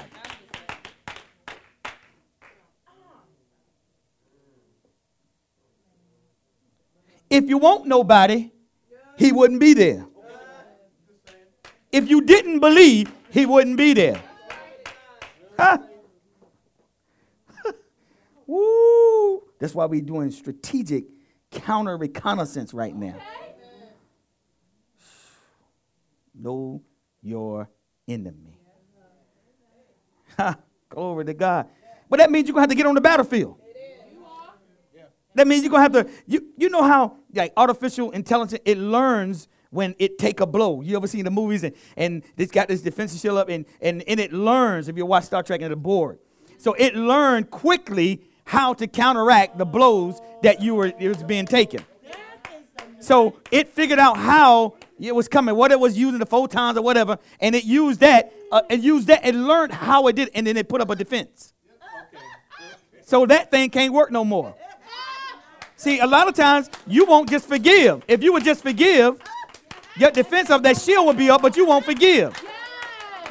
If you want nobody, he wouldn't be there. If you didn't believe, he wouldn't be there. Huh? Woo! That's why we're doing strategic counter reconnaissance right now. Know your enemy. Ha! Glory to God. But that means you're gonna have to get on the battlefield. That means you're gonna have to. You you know how like artificial intelligence it learns when it take a blow. You ever seen the movies and and it's got this defensive shield up and and, and it learns if you watch Star Trek and the Borg. So it learned quickly how to counteract the blows that you were it was being taken. So it figured out how it was coming, what it was using the photons or whatever, and it used that. Uh, it used that and learned how it did, and then it put up a defense. So that thing can't work no more. See, a lot of times you won't just forgive. If you would just forgive, your defense of that shield will be up, but you won't forgive.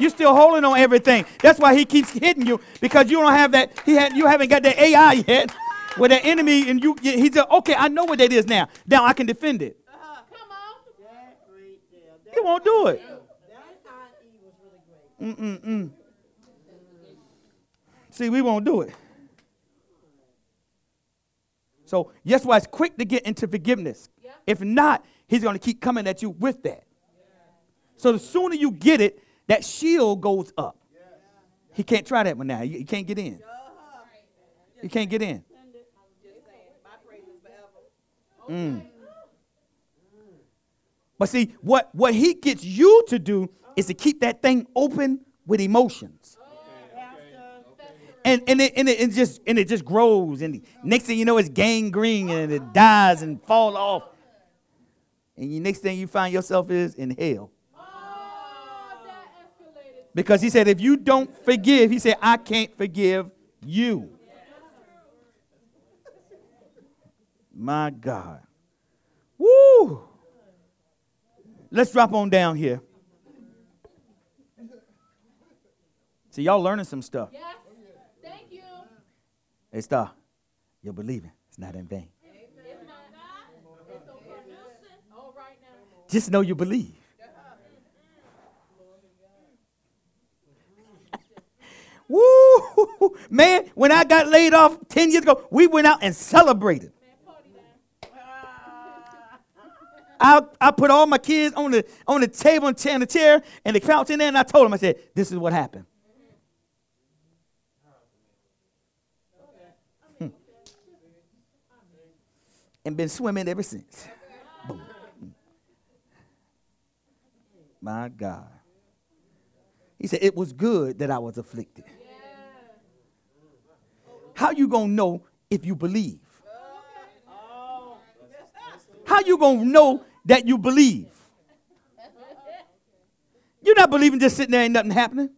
You're still holding on everything. That's why he keeps hitting you because you don't have that. He had you haven't got the AI yet, where the enemy and you. He said, "Okay, I know what that is now. Now I can defend it." Uh-huh. Come on. He won't do it. Mm-mm-mm. See, we won't do it. So, yes, why it's quick to get into forgiveness. If not, he's going to keep coming at you with that. So, the sooner you get it, that shield goes up. He can't try that one now. He can't get in. He can't get in. Mm. But see, what, what he gets you to do is to keep that thing open with emotions. And, and, it, and, it, it just and it just grows and next thing you know it's gangrene and it dies and fall off and the next thing you find yourself is in hell because he said if you don't forgive he said i can't forgive you my god Woo! Let's drop on down here. See, y'all learning some stuff. Yes. Thank you. Hey, Star, you're believing. It's not in vain. It's not. It's okay. All right now. Just know you believe. Woo! Man, when I got laid off 10 years ago, we went out and celebrated. I, I put all my kids on the on the table and chair, and the chair and the couch in there, and I told them, I said, this is what happened. Hmm. And been swimming ever since. Boom. My God. He said, it was good that I was afflicted. How you gonna know if you believe? How you gonna know that you believe? You're not believing just sitting there ain't nothing happening.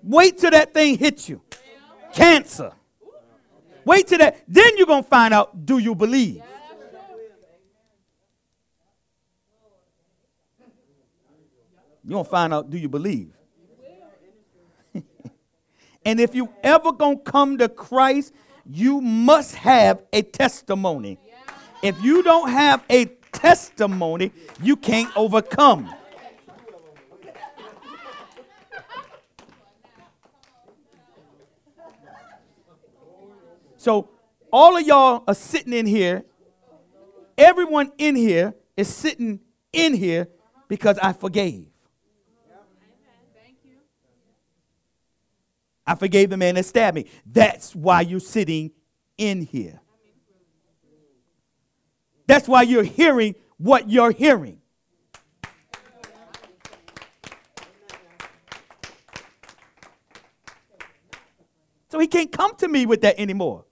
Wait till that thing hits you. Cancer. Wait till that. Then you're going to find out do you believe? You're going to find out do you believe? And if you ever to come to Christ, you must have a testimony. If you don't have a testimony, you can't overcome. So all of y'all are sitting in here. Everyone in here is sitting in here because I forgave. I forgave the man that stabbed me. That's why you're sitting in here. That's why you're hearing what you're hearing. So he can't come to me with that anymore.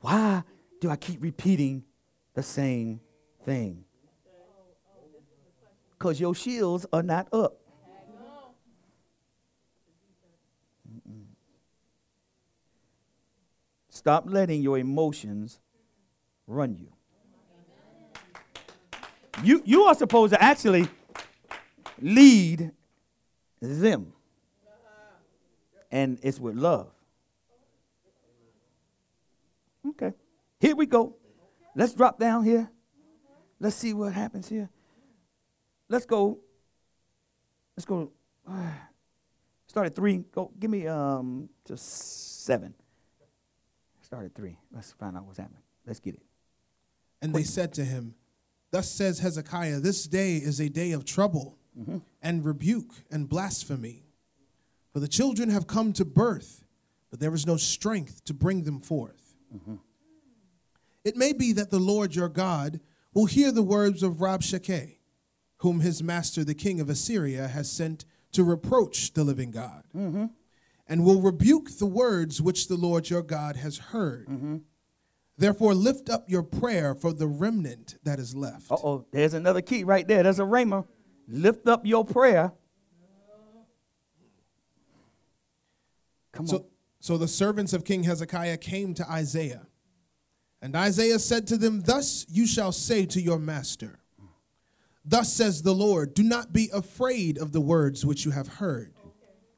Why do I keep repeating the same thing? Because your shields are not up. Stop letting your emotions run you. You, you are supposed to actually lead them. And it's with love. Okay. Here we go. Let's drop down here. Let's see what happens here. Let's go. Let's go. <sighs> start at three. Go. Give me um to seven. Start at three. Let's find out what's happening. Let's get it. And they said to him, Thus says Hezekiah, this day is a day of trouble mm-hmm. and rebuke and blasphemy. For the children have come to birth, but there is no strength to bring them forth. Mm-hmm. It may be that the Lord your God will hear the words of Rabshakeh, whom his master, the king of Assyria, has sent to reproach the living God, mm-hmm. And will rebuke the words which the Lord your God has heard. Therefore, lift up your prayer for the remnant that is left. Uh oh, there's another key right there. There's a rhema. Lift up your prayer. Come on. So, so the servants of King Hezekiah came to Isaiah. And Isaiah said to them, Thus you shall say to your master, Thus says the Lord, do not be afraid of the words which you have heard,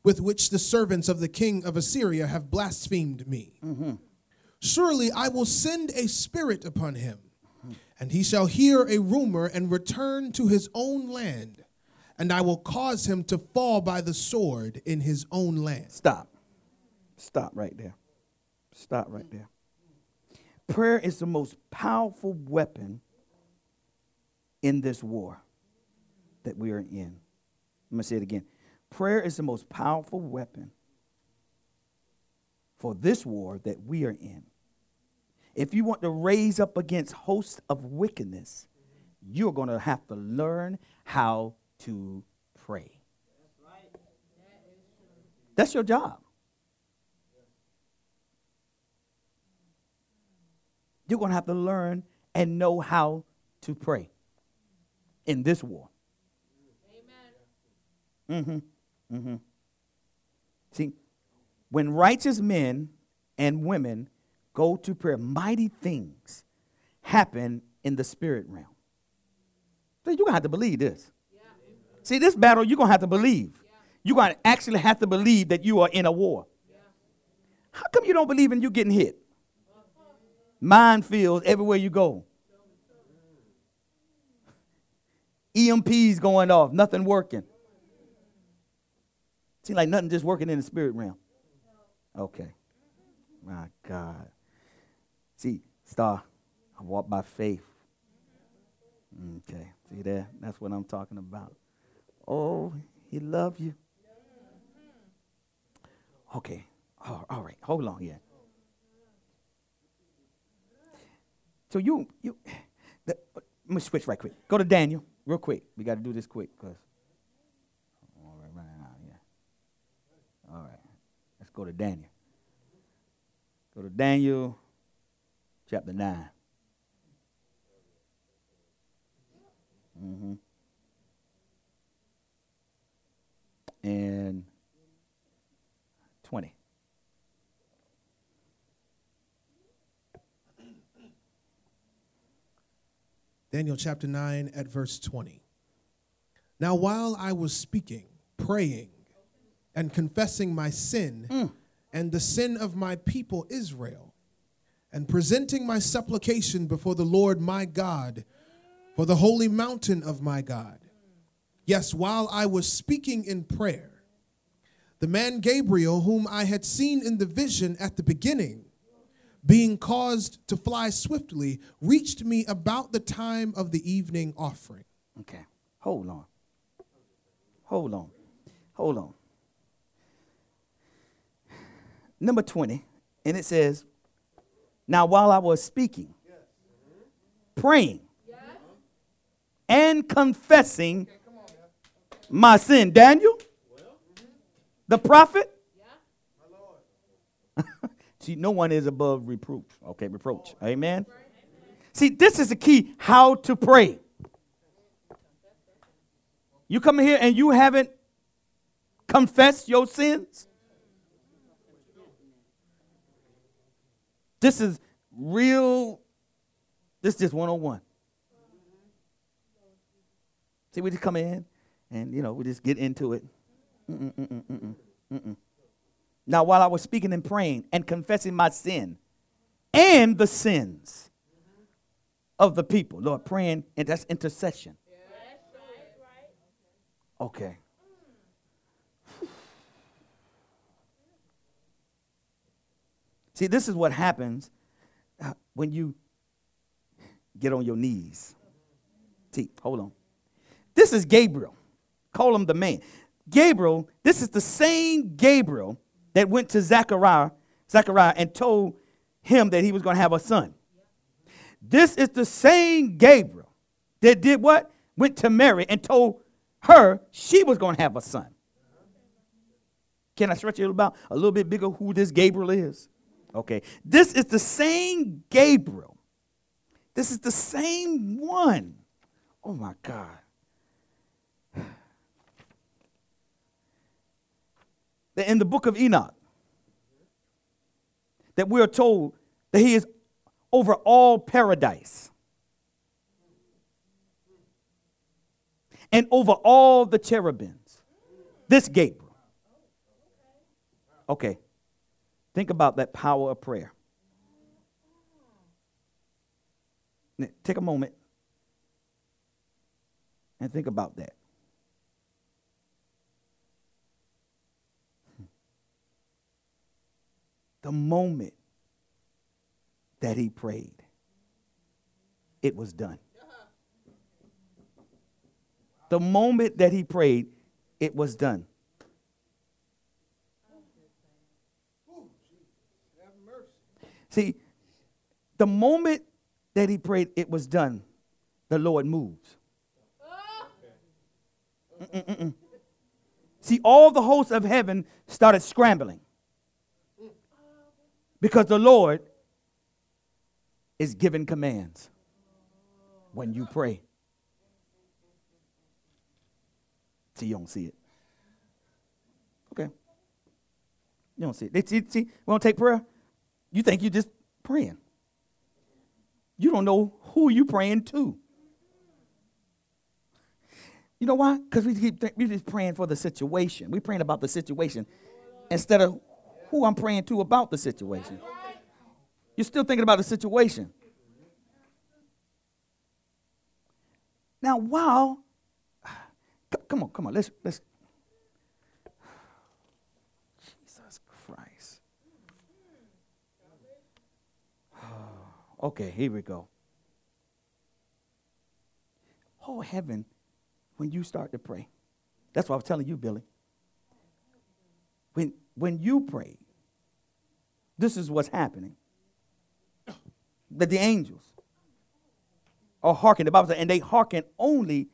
with which the servants of the king of Assyria have blasphemed me. Surely I will send a spirit upon him, and he shall hear a rumor and return to his own land, and I will cause him to fall by the sword in his own land. Stop. Stop right there. Stop right there. Prayer is the most powerful weapon in this war that we are in. I'm going to say it again. Prayer is the most powerful weapon for this war that we are in. If you want to raise up against hosts of wickedness, you're going to have to learn how to pray. That's your job. You're going to have to learn and know how to pray in this war. Amen. Mm-hmm. Mm-hmm. See, when righteous men and women go to prayer, mighty things happen in the spirit realm. So you're going to have to believe this. See, this battle, you're going to have to believe. You're going to actually have to believe that you are in a war. How come you don't believe in you getting hit? Minefields everywhere you go. EMPs going off, nothing working. Seems like nothing just working in the spirit realm. Okay. My God. See, Star, I walk by faith. Okay. See there? That's what I'm talking about. Oh, he love you. Okay. Oh, all right. Hold on Yeah. So you you <sighs> the, let me switch right quick. Go to Daniel real quick. We got to do this quick because go to Daniel. Go to Daniel chapter 9. Mm-hmm. And 20. Daniel chapter 9 at verse 20. Now, while I was speaking, praying, and confessing my sin mm. and the sin of my people Israel, and presenting my supplication before the Lord my God for the holy mountain of my God. Yes, while I was speaking in prayer, the man Gabriel, whom I had seen in the vision at the beginning, being caused to fly swiftly, reached me about the time of the evening offering. Okay. Hold on. Hold on. Hold on. Number 20, and it says, Now while I was speaking, praying, and confessing my sin, Daniel, the prophet, <laughs> See, no one is above reproach. Okay, reproach. Amen. See, this is the key how to pray. You come here and you haven't confessed your sins. This is real. This is just 101. See, we just come in and, you know, we just get into it. Mm-mm, mm-mm, mm-mm. Now, while I was speaking and praying and confessing my sin and the sins of the people, Lord, praying, and that's intercession. Okay. See, this is what happens uh, when you get on your knees. See, hold on. This is Gabriel. Call him the man. Gabriel, this is the same Gabriel that went to Zechariah, Zechariah and told him that he was going to have a son. This is the same Gabriel that did what? Went to Mary and told her she was going to have a son. Can I stretch it about a little bit bigger who this Gabriel is? Okay. This is the same Gabriel. This is the same one. Oh my God. <sighs> that in the book of Enoch, that we are told that he is over all paradise and over all the cherubims. This Gabriel. Okay. Think about that power of prayer. Take a moment and think about that. The moment that he prayed, it was done. The moment that he prayed, it was done. See, the moment that he prayed, it was done. The Lord moves. Mm-mm-mm-mm. See, all the hosts of heaven started scrambling because the Lord is giving commands when you pray. See, you don't see it. Okay. You don't see it. See, see, we don't take prayer. You think you're just praying. You don't know who you praying to. You know why? Because we keep th- we just praying for the situation. We praying about the situation instead of who I'm praying to about the situation. You're still thinking about the situation. Now, while <sighs> come on, come on, let's let's Jesus Christ. Okay, here we go. Oh heaven, when you start to pray. That's what I was telling you, Billy. When when you pray, this is what's happening. That the angels are hearkening, the Bible says, and they hearken only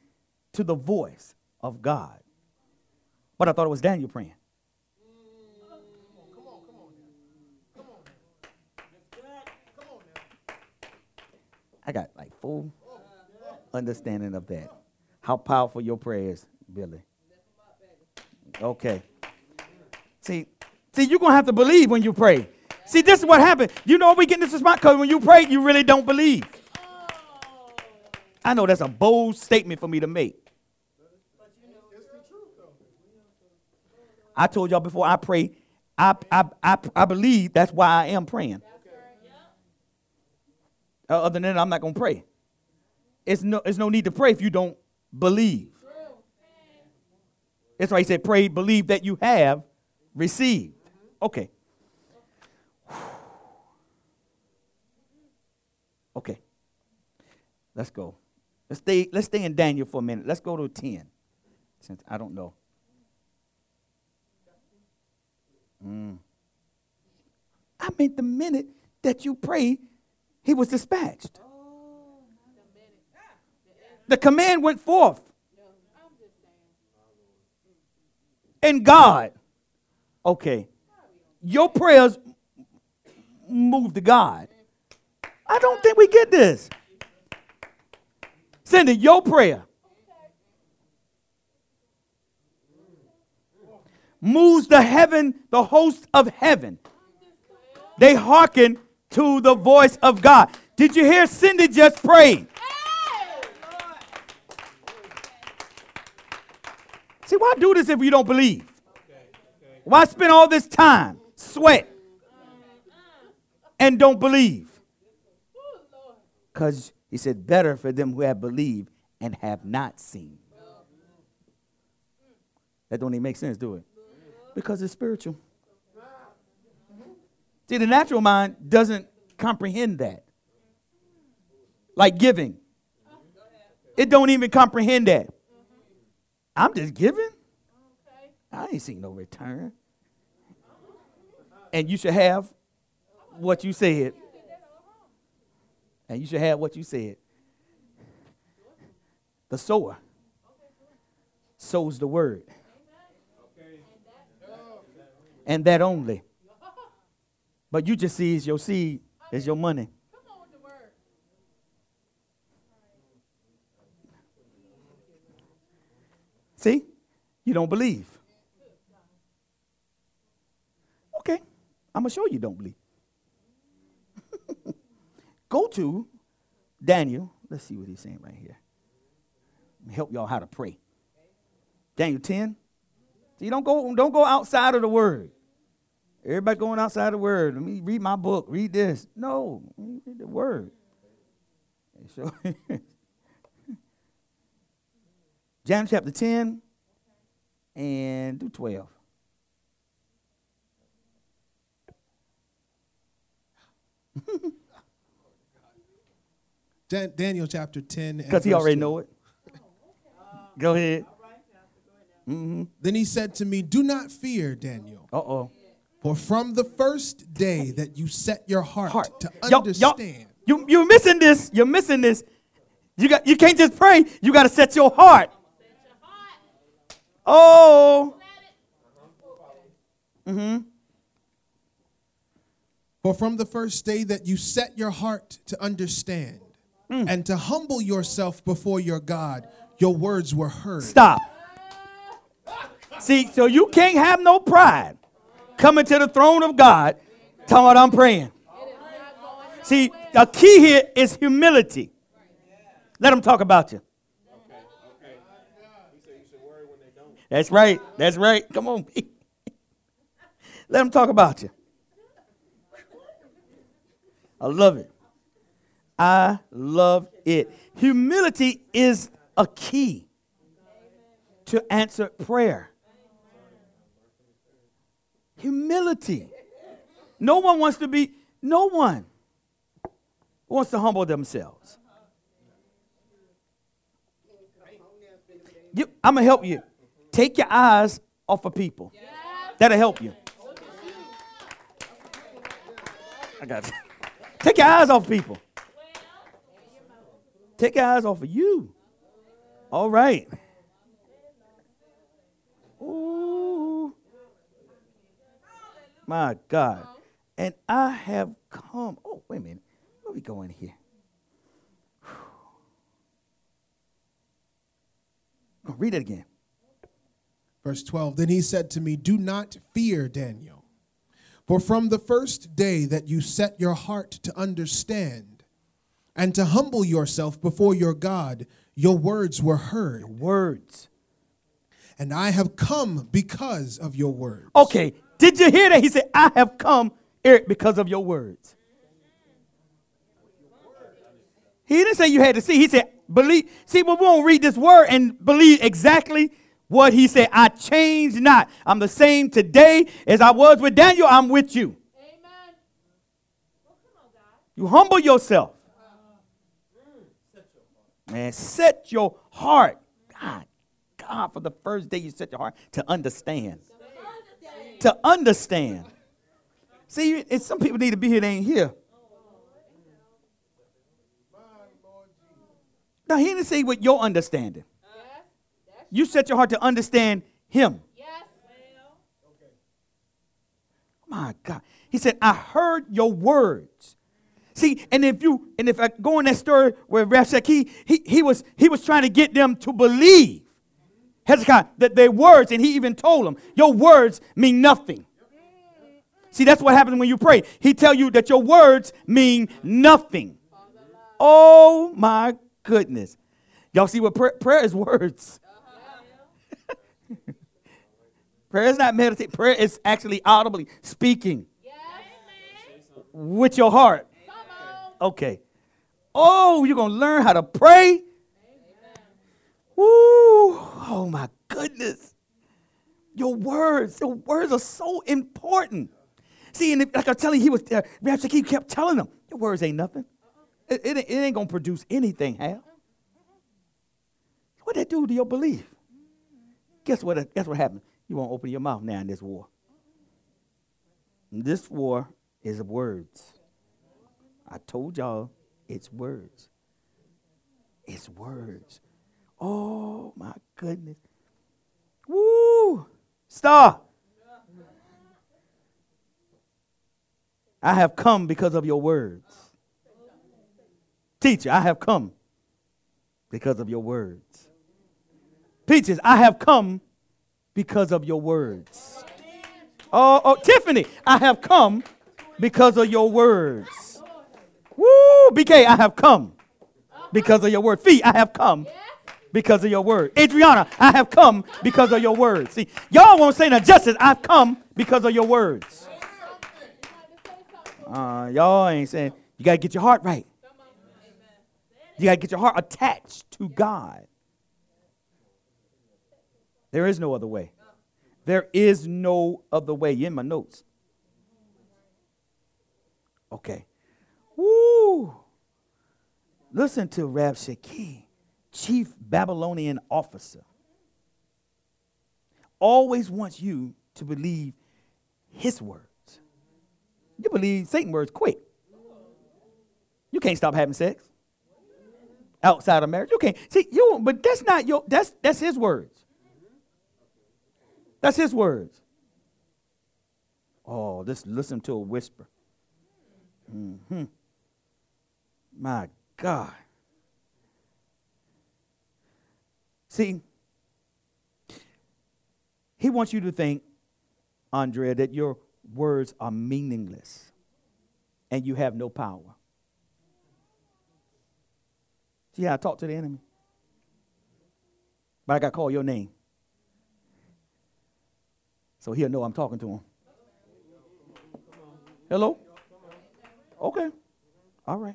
to the voice of God. But I thought it was Daniel praying. I got like full understanding of that. How powerful your prayer is, Billy. Okay. See, see, you're gonna have to believe when you pray. See, this is what happened. You know we get this spot because when you pray, you really don't believe. I know that's a bold statement for me to make. I told y'all before I pray, I, I, I, I believe that's why I am praying. Uh, Other than that, I'm not going to pray. It's no, it's no need to pray if you don't believe. That's why he said, pray, believe that you have received. Okay. <sighs> Okay. Let's go. Let's stay, let's stay in Daniel for a minute. Let's go to 10. Since I don't know. Mm. I mean, the minute that you prayed, he was dispatched. The command went forth. And God, okay, your prayers move to God. I don't think we get this. Cindy, your prayer moves the heaven, the host of heaven. They hearken to the voice of God. Did you hear Cindy just pray? See, why do this if you don't believe? Why spend all this time, sweat, and don't believe? Because he said, better for them who have believed and have not seen. That don't even make sense, do it? Because it's spiritual. See, the natural mind doesn't comprehend that. Like giving. It don't even comprehend that. I'm just giving. I ain't seen no return. And you should have what you said. And you should have what you said. The sower sows the word. And that only. But you just see your seed is your money. See? You don't believe. Okay. I'm going to show you don't believe. <laughs> Go to Daniel. Let's see what he's saying right here. Help y'all how to pray. Daniel 10. See, don't go, don't go outside of the word. Everybody going outside the word. Let me read my book. Read this. No, read the word. So, <laughs> John chapter 10 and do 12. <laughs> Dan- Daniel chapter 10. and Because he already 12. know it. Go ahead. Then he said to me, Do not fear, Daniel, Uh oh. For from the first day that you set your heart, Heart. to Y'all- y'all- understand. you, you're missing this. You're missing this. You, got, you can't just pray. You got to set your heart. Oh. Mm-hmm. For from the first day that you set your heart to understand and to humble yourself before your God, your words were heard. Stop. See, so you can't have no pride coming to the throne of God talking about I'm praying. See, the key here is humility. Let them talk about you. That's right. That's right. Come on. <laughs> Let them talk about you. I love it. I love it. Humility is a key to answer prayer. Humility. No one wants to be, no one wants to humble themselves. You, I'm going to help you. Take your eyes off of people. That'll help you. I got you. Take your eyes off people. Take your eyes off of you. All right. Ooh. My God. And I have come. Oh, wait a minute. Where we going here? Go, Read it again. Verse 12 Then he said to me, Do not fear, Daniel, for from the first day that you set your heart to understand and to humble yourself before your God, your words were heard. Words. And I have come because of your words. Okay, did you hear that? He said, I have come, Eric, because of your words. He didn't say you had to see. He said, believe. See, but we won't read this word and believe exactly what he said. I change not. I'm the same today as I was with Daniel. I'm with you. Amen. Well, come on, God. You humble yourself. Man, set your heart. God, God, for the first day you set your heart to understand. To understand. See, some people need to be here, they ain't here. Now, he didn't say with your understanding. You set your heart to understand him. My God. He said, I heard your words. See, and if you and if I go in that story where Rapshak, he, he was he was trying to get them to believe Hezekiah that their words, and he even told them, Your words mean nothing. See, that's what happens when you pray. He tell you that your words mean nothing. Oh my goodness. Y'all see what prayer, prayer is words. <laughs> prayer is not meditate. Prayer is actually audibly speaking Yes. with your heart. Okay. Oh, you're going to learn how to pray? Woo. Oh, my goodness. Your words, your words are so important. See, and like I'm telling you, he was, there. uh, Shakib kept telling them, your words ain't nothing. It, it, it ain't to produce anything, Hal. What that do to your belief? Guess what? Guess what happened? You won't open your mouth now in this war. This war is words. I told y'all it's words. It's words. Oh my goodness. Woo! Star. I have come because of your words. Teacher, I have come because of your words. Peaches, I have come because of your words. Oh, oh, Tiffany, I have come because of your words. Woo, BK, I have come because of your word. Fee, I have come because of your word. Adriana, I have come because of your words. See, y'all won't say that justice. I've come because of your words. Uh, y'all ain't saying you got to get your heart right. You got to get your heart attached to God. There is no other way. There is no other way. You in my notes. Okay. Woo. Listen to Rabshakeh, chief Babylonian officer. Always wants you to believe his words. You believe Satan words quick. You can't stop having sex outside of marriage. You can't see you, but that's not your. That's that's his words. That's his words. Oh, just listen to a whisper. Mm-hmm. My God. See, he wants you to think, Andrea, that your words are meaningless and you have no power. See how I talk to the enemy? But I got to call your name. So he'll know I'm talking to him. Hello? Okay. All right.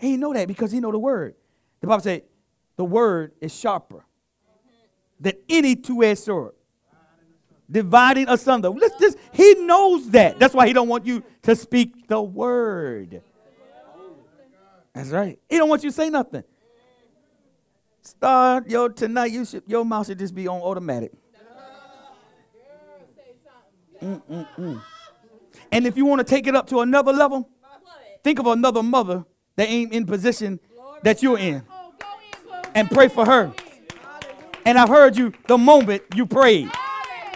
He know that because he know the word. The Bible said the word is sharper than any two-edged sword, dividing asunder. Let's just, he knows that. That's why he don't want you to speak the word. That's right. He don't want you to say nothing. Start yo tonight. You should your mouth should just be on automatic. Mm-mm-mm. And if you want to take it up to another level, think of another mother that ain't in position that you're in, go in, go and pray for her. And I've heard you the moment you prayed.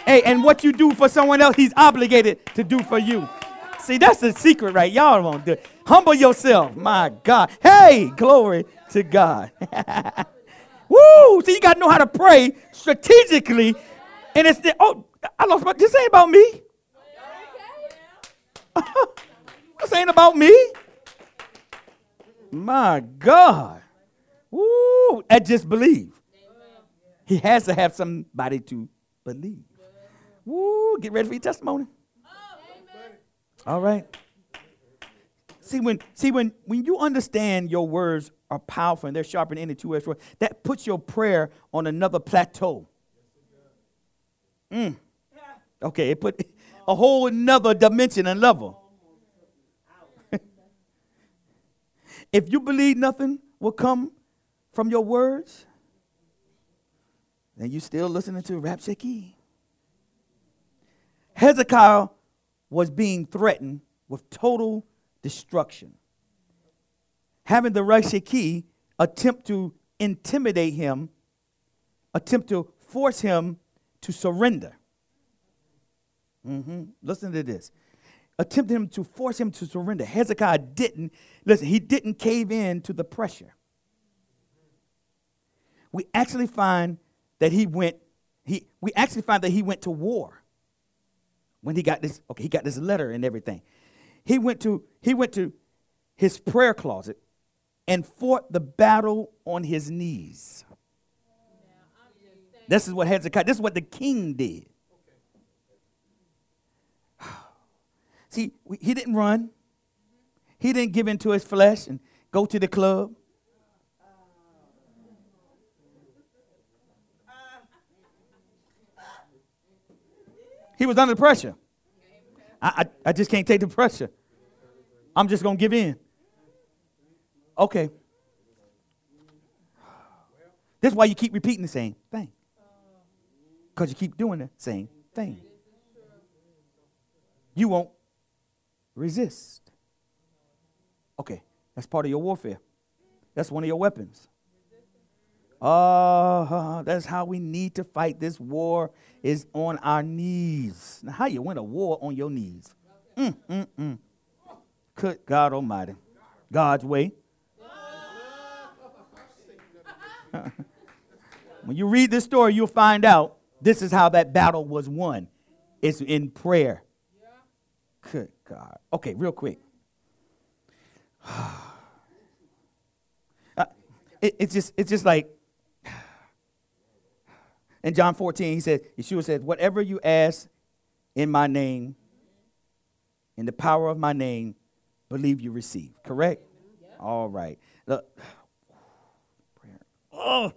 Hey, and what you do for someone else, he's obligated to do for you. See, that's the secret, right? Y'all won't do it. Humble yourself. My God. Hey, glory to God. <laughs> Woo! So you got to know how to pray strategically. And it's the, oh, I lost my, this ain't about me. <laughs> this ain't about me. My God. Woo, I just believe. He has to have somebody to believe. Woo, get ready for your testimony. All right. See when see when when you understand your words are powerful and they're sharper than any two-edged sword, that puts your prayer on another plateau. Mm. Okay, it put a whole another dimension and level. If you believe nothing will come from your words, then you still listening to Rabshakeh. Hezekiah was being threatened with total destruction. Having the Rabshakeh attempt to intimidate him, attempt to force him to surrender. hmm Listen to this. Attempted him to force him to surrender. Hezekiah didn't, listen, he didn't cave in to the pressure. We actually find that he went, he, we actually find that he went to war when he got this, okay, he got this letter and everything. He went to, he went to his prayer closet and fought the battle on his knees. This is what Hezekiah, this is what the king did. See, he didn't run. He didn't give into his flesh and go to the club. He was under pressure. I, I, I just can't take the pressure. I'm just going to give in. Okay. That's why you keep repeating the same thing. Because you keep doing the same thing. You won't resist. Okay, that's part of your warfare. That's one of your weapons. Uh, that's how we need to fight this war is on our knees. Now, how you win a war on your knees? Mm, mm, mm. Good God Almighty. God's way. <laughs> when you read this story, you'll find out this is how that battle was won. It's in prayer. Good God. Okay, real quick. <sighs> Uh, it, it's just it's just like <sighs> in John 14, he said, Yeshua said, Whatever you ask in my name, in the power of my name, believe you receive. Correct? All right. Look. <sighs> Prayer. Oh.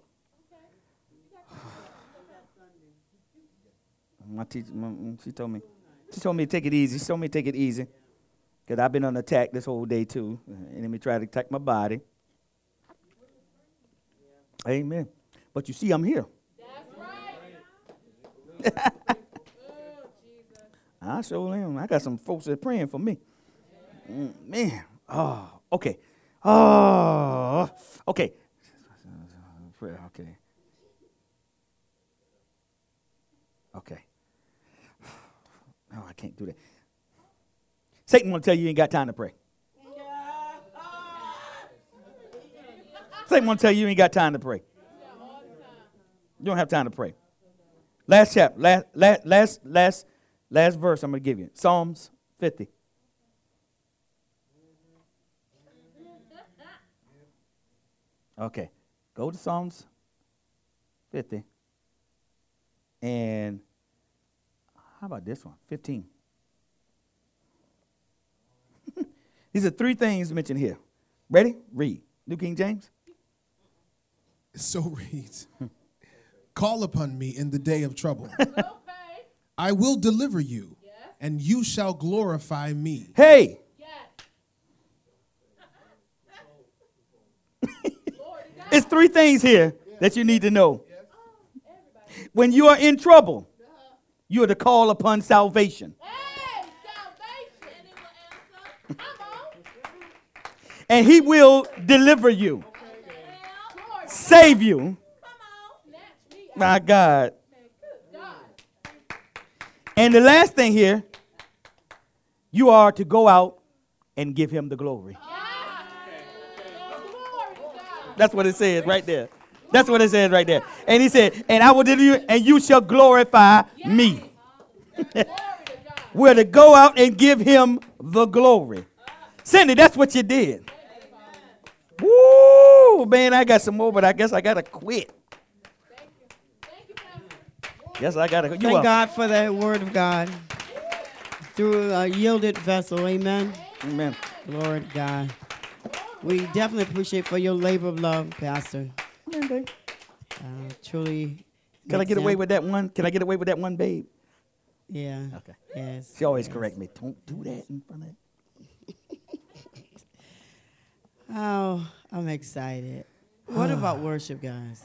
My teacher, my, she told me, she told me to take it easy. She told me to take it easy. Because I've been on attack this whole day too. Enemy tried to attack my body. Amen. But you see, I'm here. That's right. <laughs> I sure am. I got some folks that are praying for me. Mm, man. Oh, okay. Oh, okay. Okay. Okay. No, I can't do that. Satan want to tell you you ain't got time to pray. Satan want to tell you you ain't got time to pray. You don't have time to pray. Last chapter, last, last, last, last, last verse I'm going to give you. Psalms 50. Okay. Go to Psalms 50. And how about this one? 15. <laughs> These are three things mentioned here. Ready? Read. New King James. So <laughs> reads Call upon me in the day of trouble. Okay. I will deliver you, Yes. and you shall glorify me. Hey, Yes. <laughs> it's three things here that you need to know. When you are in trouble, you are to call upon salvation. Hey, salvation. And it will answer. Come on. And he will deliver you, save you. come on. Snatch me out. My God. Man, good God. And the last thing here, you are to go out and give him the glory. Glory to God. That's what it says right there. That's what it says right there. And he said, and I will deliver you, and you shall glorify me. Glory to God. We're to go out and give him the glory. Cindy, that's what you did. Woo, man, I got some more, but I guess I gotta quit. Yes, I gotta. You Thank up. God for the word of God through a yielded vessel. Amen. Amen. Lord God. We definitely appreciate for your labor of love, Pastor. Amen, babe. Uh, truly. Can I get away with that one? Can I get away with that one, babe? Yeah. Okay. Yes. She always yes. correct me. Don't do that in front of. <laughs> Oh, I'm excited. What about <sighs> worship, guys?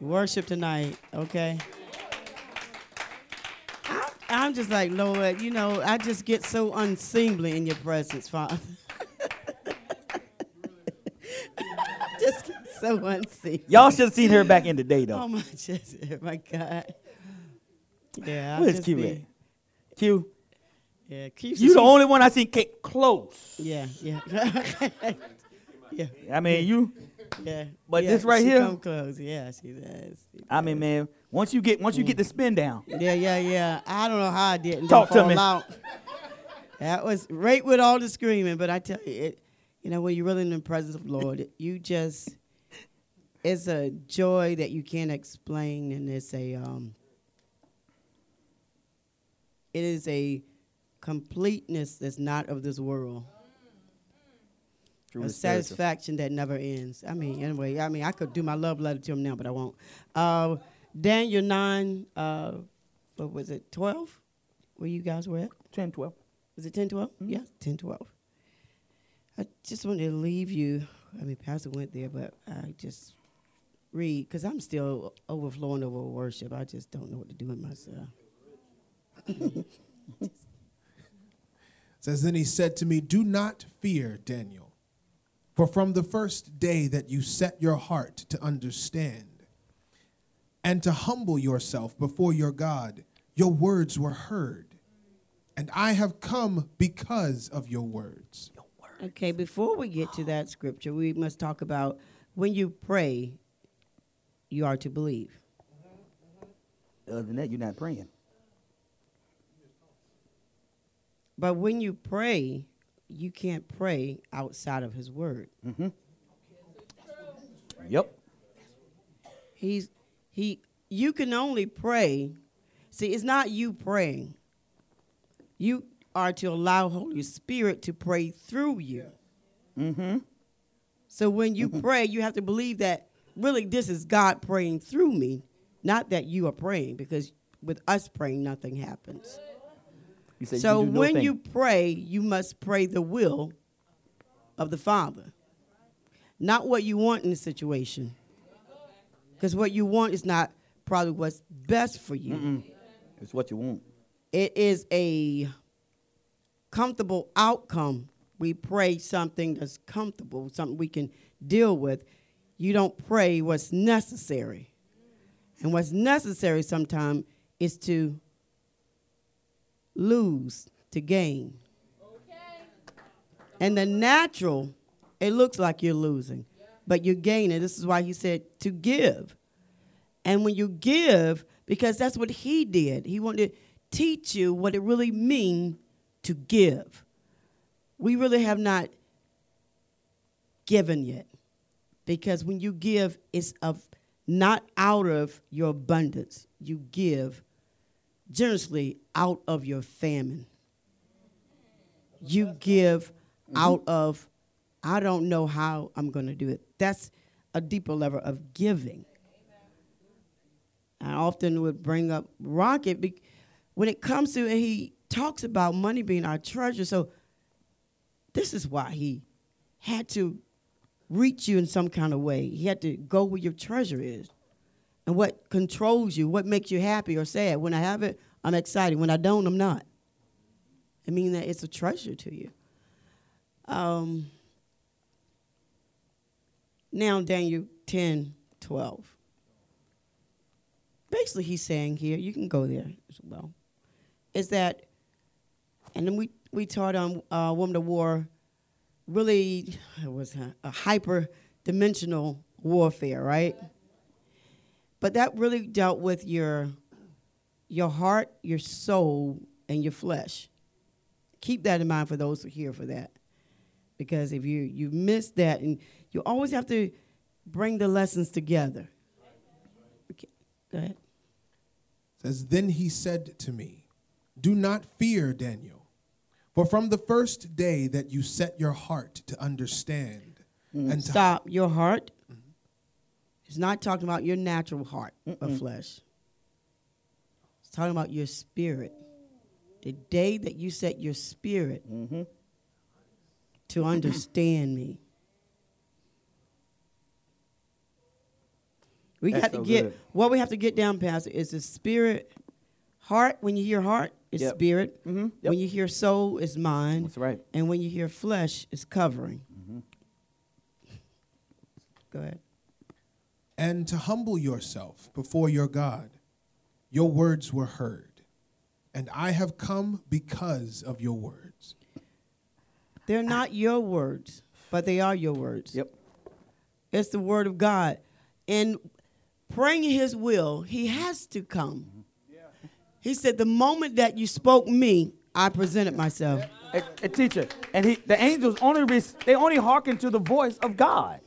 Worship tonight, okay? I'm, I'm just like, Lord, you know, I just get so unseemly in your presence, Father. <laughs> just get so unseemly. Y'all should have seen her back in the day, though. Oh, my, <laughs> just, oh, my God. Yeah, I'll Q be- at? Q, Yeah, keep you the only one I seen get close. Yeah, yeah. <laughs> yeah. I mean, you. Yeah. But yeah, this right she here- Come close. Yeah, she does. She I mean, man, once you get once you get the mm. spin down, Yeah, yeah, yeah. I don't know how I didn't Talk to me. out. That was right with all the screaming, but I tell you, it, you know, when you're really in the presence of the Lord, it- you just, it's a joy that you can't explain, and it's a, um, it is a completeness that's not of this world. Truly a satisfaction that never ends. I mean, anyway, I mean, I could do my love letter to him now, but I won't. Uh, Daniel 9, uh, what was it, 12? Where you guys were at? 10, 12. Was it 10, 12? Yeah, 10, 12. I just wanted to leave you. I mean, Pastor went there, but I just read, because I'm still overflowing over worship. I just don't know what to do with myself. says then he said to me do not fear daniel for from the first day that you set your heart to understand and to humble yourself before your god your words were heard and i have come because of your words Okay, before we get to that scripture, we must talk about when you pray, you are to believe. Other than that, you're not praying. But when you pray, you can't pray outside of his word. Yep. He's he you can only pray. See, it's not you praying. You are to allow Holy Spirit to pray through you. Mm-hmm. So when you pray, you have to believe that really this is God praying through me, not that you are praying, because with us praying, nothing happens. So you no when thing. you pray, you must pray the will of the Father, not what you want in the situation. Because what you want is not probably what's best for you. it's what you want. It is a comfortable outcome. We pray something that's comfortable, something we can deal with. You don't pray what's necessary. And what's necessary sometimes is to lose to gain. And the natural, it looks like you're losing, but you're gaining. This is why he said to give. And when you give, because that's what he did, he wanted to teach you what it really means to give. We really have not given yet. Because when you give, it's of not out of your abundance. You give generously out of your famine. You give mm-hmm. out of, I don't know how I'm going to do it. That's a deeper level of giving. I often would bring up Rocket be- when it comes to, and he talks about money being our treasure. So this is why he had to reach you in some kind of way. He had to go where your treasure is and what controls you, what makes you happy or sad. When I have it, I'm excited. When I don't, I'm not. I mean that it's a treasure to you. Um, now, Daniel 10, 12. Basically, he's saying here, you can go there as well, is that, and then we, we taught on uh, Woman of War, really, it was a, a hyper dimensional warfare, right? But that really dealt with your, your heart, your soul, and your flesh. keep that in mind for those who here for that. Because if you you miss that, and you always have to bring the lessons together. Okay, go ahead. says, Then he said to me, Do not fear, Daniel, for from the first day that you set your heart to understand mm-hmm. and to Stop. Your heart. It's not talking about your natural heart of flesh. It's talking about your spirit. The day that you set your spirit mm-hmm. to <clears throat> understand me. We That's got to so get good. what we have to get down, Pastor, is the spirit. Heart, when you hear heart, it's Yep. spirit. Mhm. Yep. When you hear soul, it's mind. That's right. And when you hear flesh, it's covering. Mm-hmm. Go ahead. and to humble yourself before your God. Your words were heard, and I have come because of your words. They're not your words, but they are your words. Yep. It's the word of God. And praying his will, he has to come. He said, The moment that you spoke me, I presented myself. A, a teacher, and he, the angels only they only hearken to the voice of God.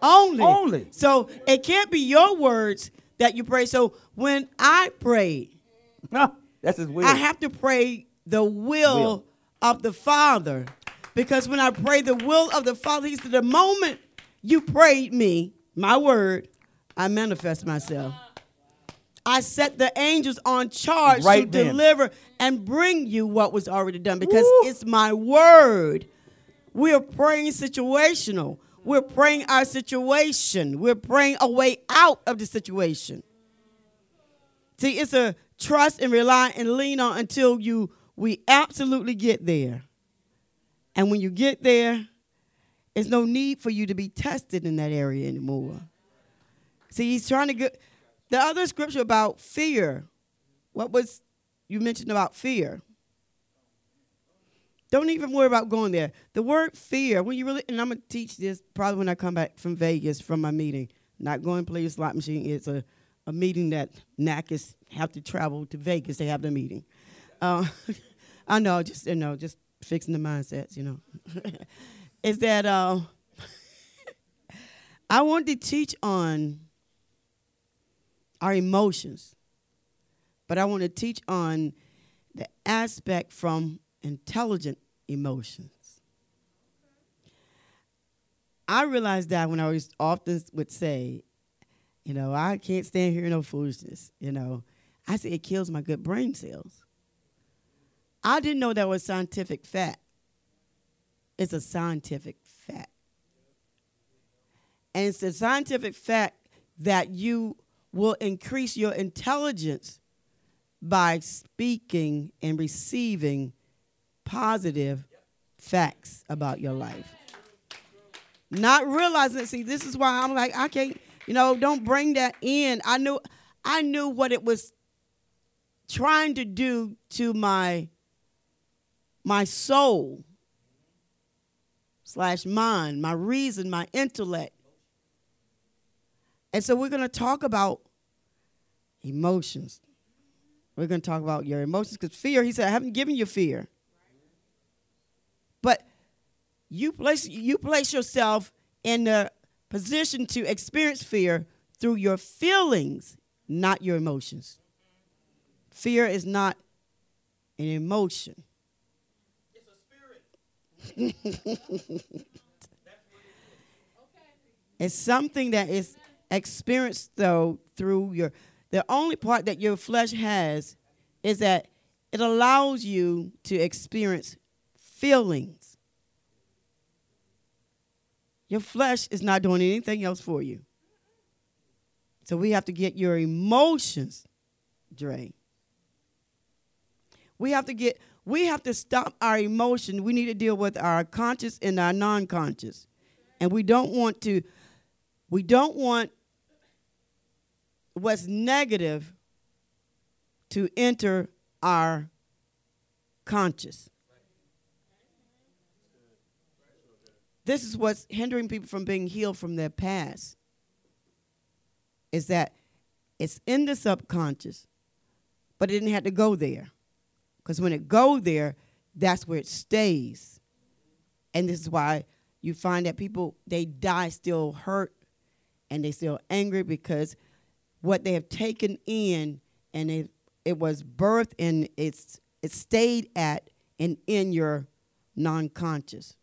Only. Only. So it can't be your words that you pray. So when I pray, That's his will. I have to pray the will, Will. of the Father. Because when I pray the will of the Father, he said, the moment you prayed me, my word, I manifest myself. I set the angels on charge Right to then. deliver and bring you what was already done because Woo. it's my word. We're praying situational. We're praying our situation. We're praying a way out of the situation. See, it's a trust and rely and lean on until you we absolutely get there. And when you get there, there's no need for you to be tested in that area anymore. See, he's trying to get the other scripture about fear. What was you mentioned about fear? Don't even worry about going there. The word fear, when you really, and I'm gonna teach this probably when I come back from Vegas from my meeting. Not going to play a slot machine. It's a, a meeting that NACIS have to travel to Vegas. They have the meeting. Uh, <laughs> I know, just you know, just fixing the mindsets. You know, <laughs> is that uh, <laughs> I wanted to teach on our emotions, but I want to teach on the aspect from intelligent emotions. I realized that when I was often would say, you know, I can't stand hearing no foolishness. You know, I say it kills my good brain cells. I didn't know that was scientific fact. It's a scientific fact. And it's a scientific fact that you will increase your intelligence by speaking and receiving positive facts about your life. Not realizing, see, this is why I'm like, I can't, you know, don't bring that in. I knew I knew what it was trying to do to my my soul slash mind, my reason, my intellect. And so we're going to talk about emotions. We're going to talk about your emotions because fear, he said, I haven't given you fear. But you place, you place yourself in the position to experience fear through your feelings, not your emotions. Fear is not an emotion. It's a spirit. it's something that is experienced though through your the only part that your flesh has is that it allows you to experience feelings. Your flesh is not doing anything else for you. So we have to get your emotions, Dre. We have to get we have to stop our emotion. We need to deal with our conscious and our non-conscious. And we don't want to we don't want what's negative to enter our conscious. This is what's hindering people from being healed from their past. Is that it's in the subconscious, but it didn't have to go there. Because when it go there, that's where it stays. And this is why you find that people they die still hurt and they still angry because what they have taken in and it it was birthed and it's it stayed at and in your non-conscious.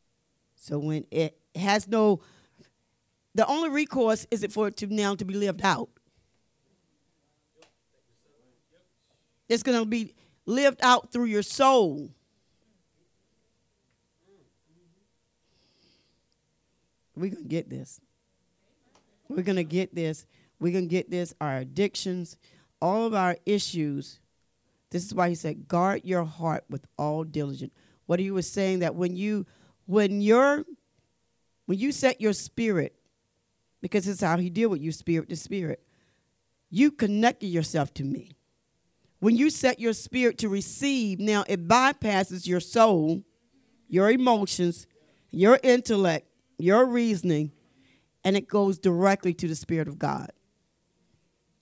So when it has no the only recourse is it for it to now to be lived out. It's going to be lived out through your soul. We're going to get this. We're going to get this. Going to get this. Our addictions, all of our issues. This is why he said, guard your heart with all diligence. What he was saying that when you, when you're, when you set your spirit, because it's how he deal with you, spirit to spirit, you connected yourself to me. When you set your spirit to receive, now it bypasses your soul, your emotions, your intellect, your reasoning, and it goes directly to the Spirit of God.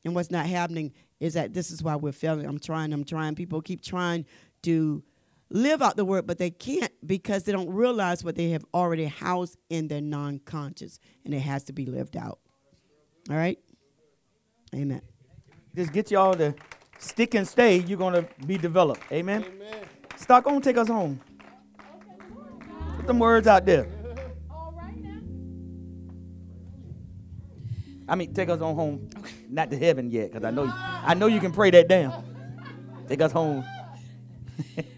And what's not happening is that this is why we're failing. I'm trying, I'm trying. People keep trying to live out the word, but they can't because they don't realize what they have already housed in their non conscious, and it has to be lived out. All right? Amen. Just get y'all to stick and stay. You're going to be developed. Amen. Amen. Stock on, take us home. Put them words out there. All right. I mean, take us on home, not to heaven yet, because I know I know you can pray that down. Take us home. <laughs>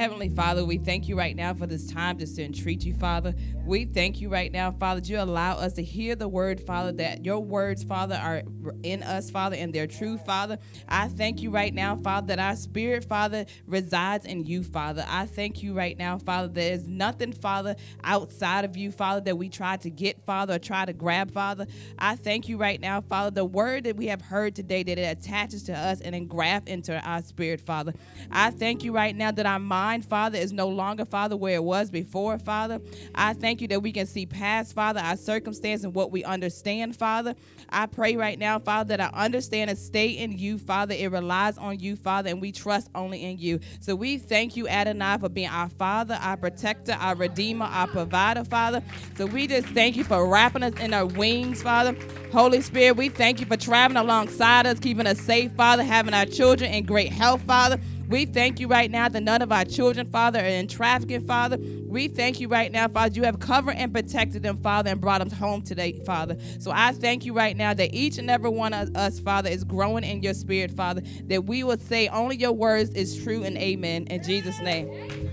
Heavenly Father, we thank you right now for this time just to entreat you, Father. We thank you right now, Father, that you allow us to hear the word, Father, that your words, Father, are in us, Father, and they're true, Father. I thank you right now, Father, that our spirit, Father, resides in you, Father. I thank you right now, Father, there is nothing, Father, outside of you, Father, that we try to get, Father, or try to grab, Father. I thank you right now, Father, the word that we have heard today, that it attaches to us and engraft into our spirit, Father. I thank you right now that our mind mind, Father, is no longer, Father, where it was before, Father. I thank you that we can see past, Father, our circumstance and what we understand, Father. I pray right now, Father, that I understand and stay in you, Father. It relies on you, Father, and we trust only in you. So we thank you, Adonai, for being our Father, our protector, our Redeemer, our provider, Father. So we just thank you for wrapping us in our wings, Father. Holy Spirit, we thank you for traveling alongside us, keeping us safe, Father, having our children in great health, Father. We thank you right now that none of our children, Father, are in trafficking, Father. We thank you right now, Father, you have covered and protected them, Father, and brought them home today, Father. So I thank you right now that each and every one of us, Father, is growing in your spirit, Father, that we will say only your words is true and amen. In Jesus' name.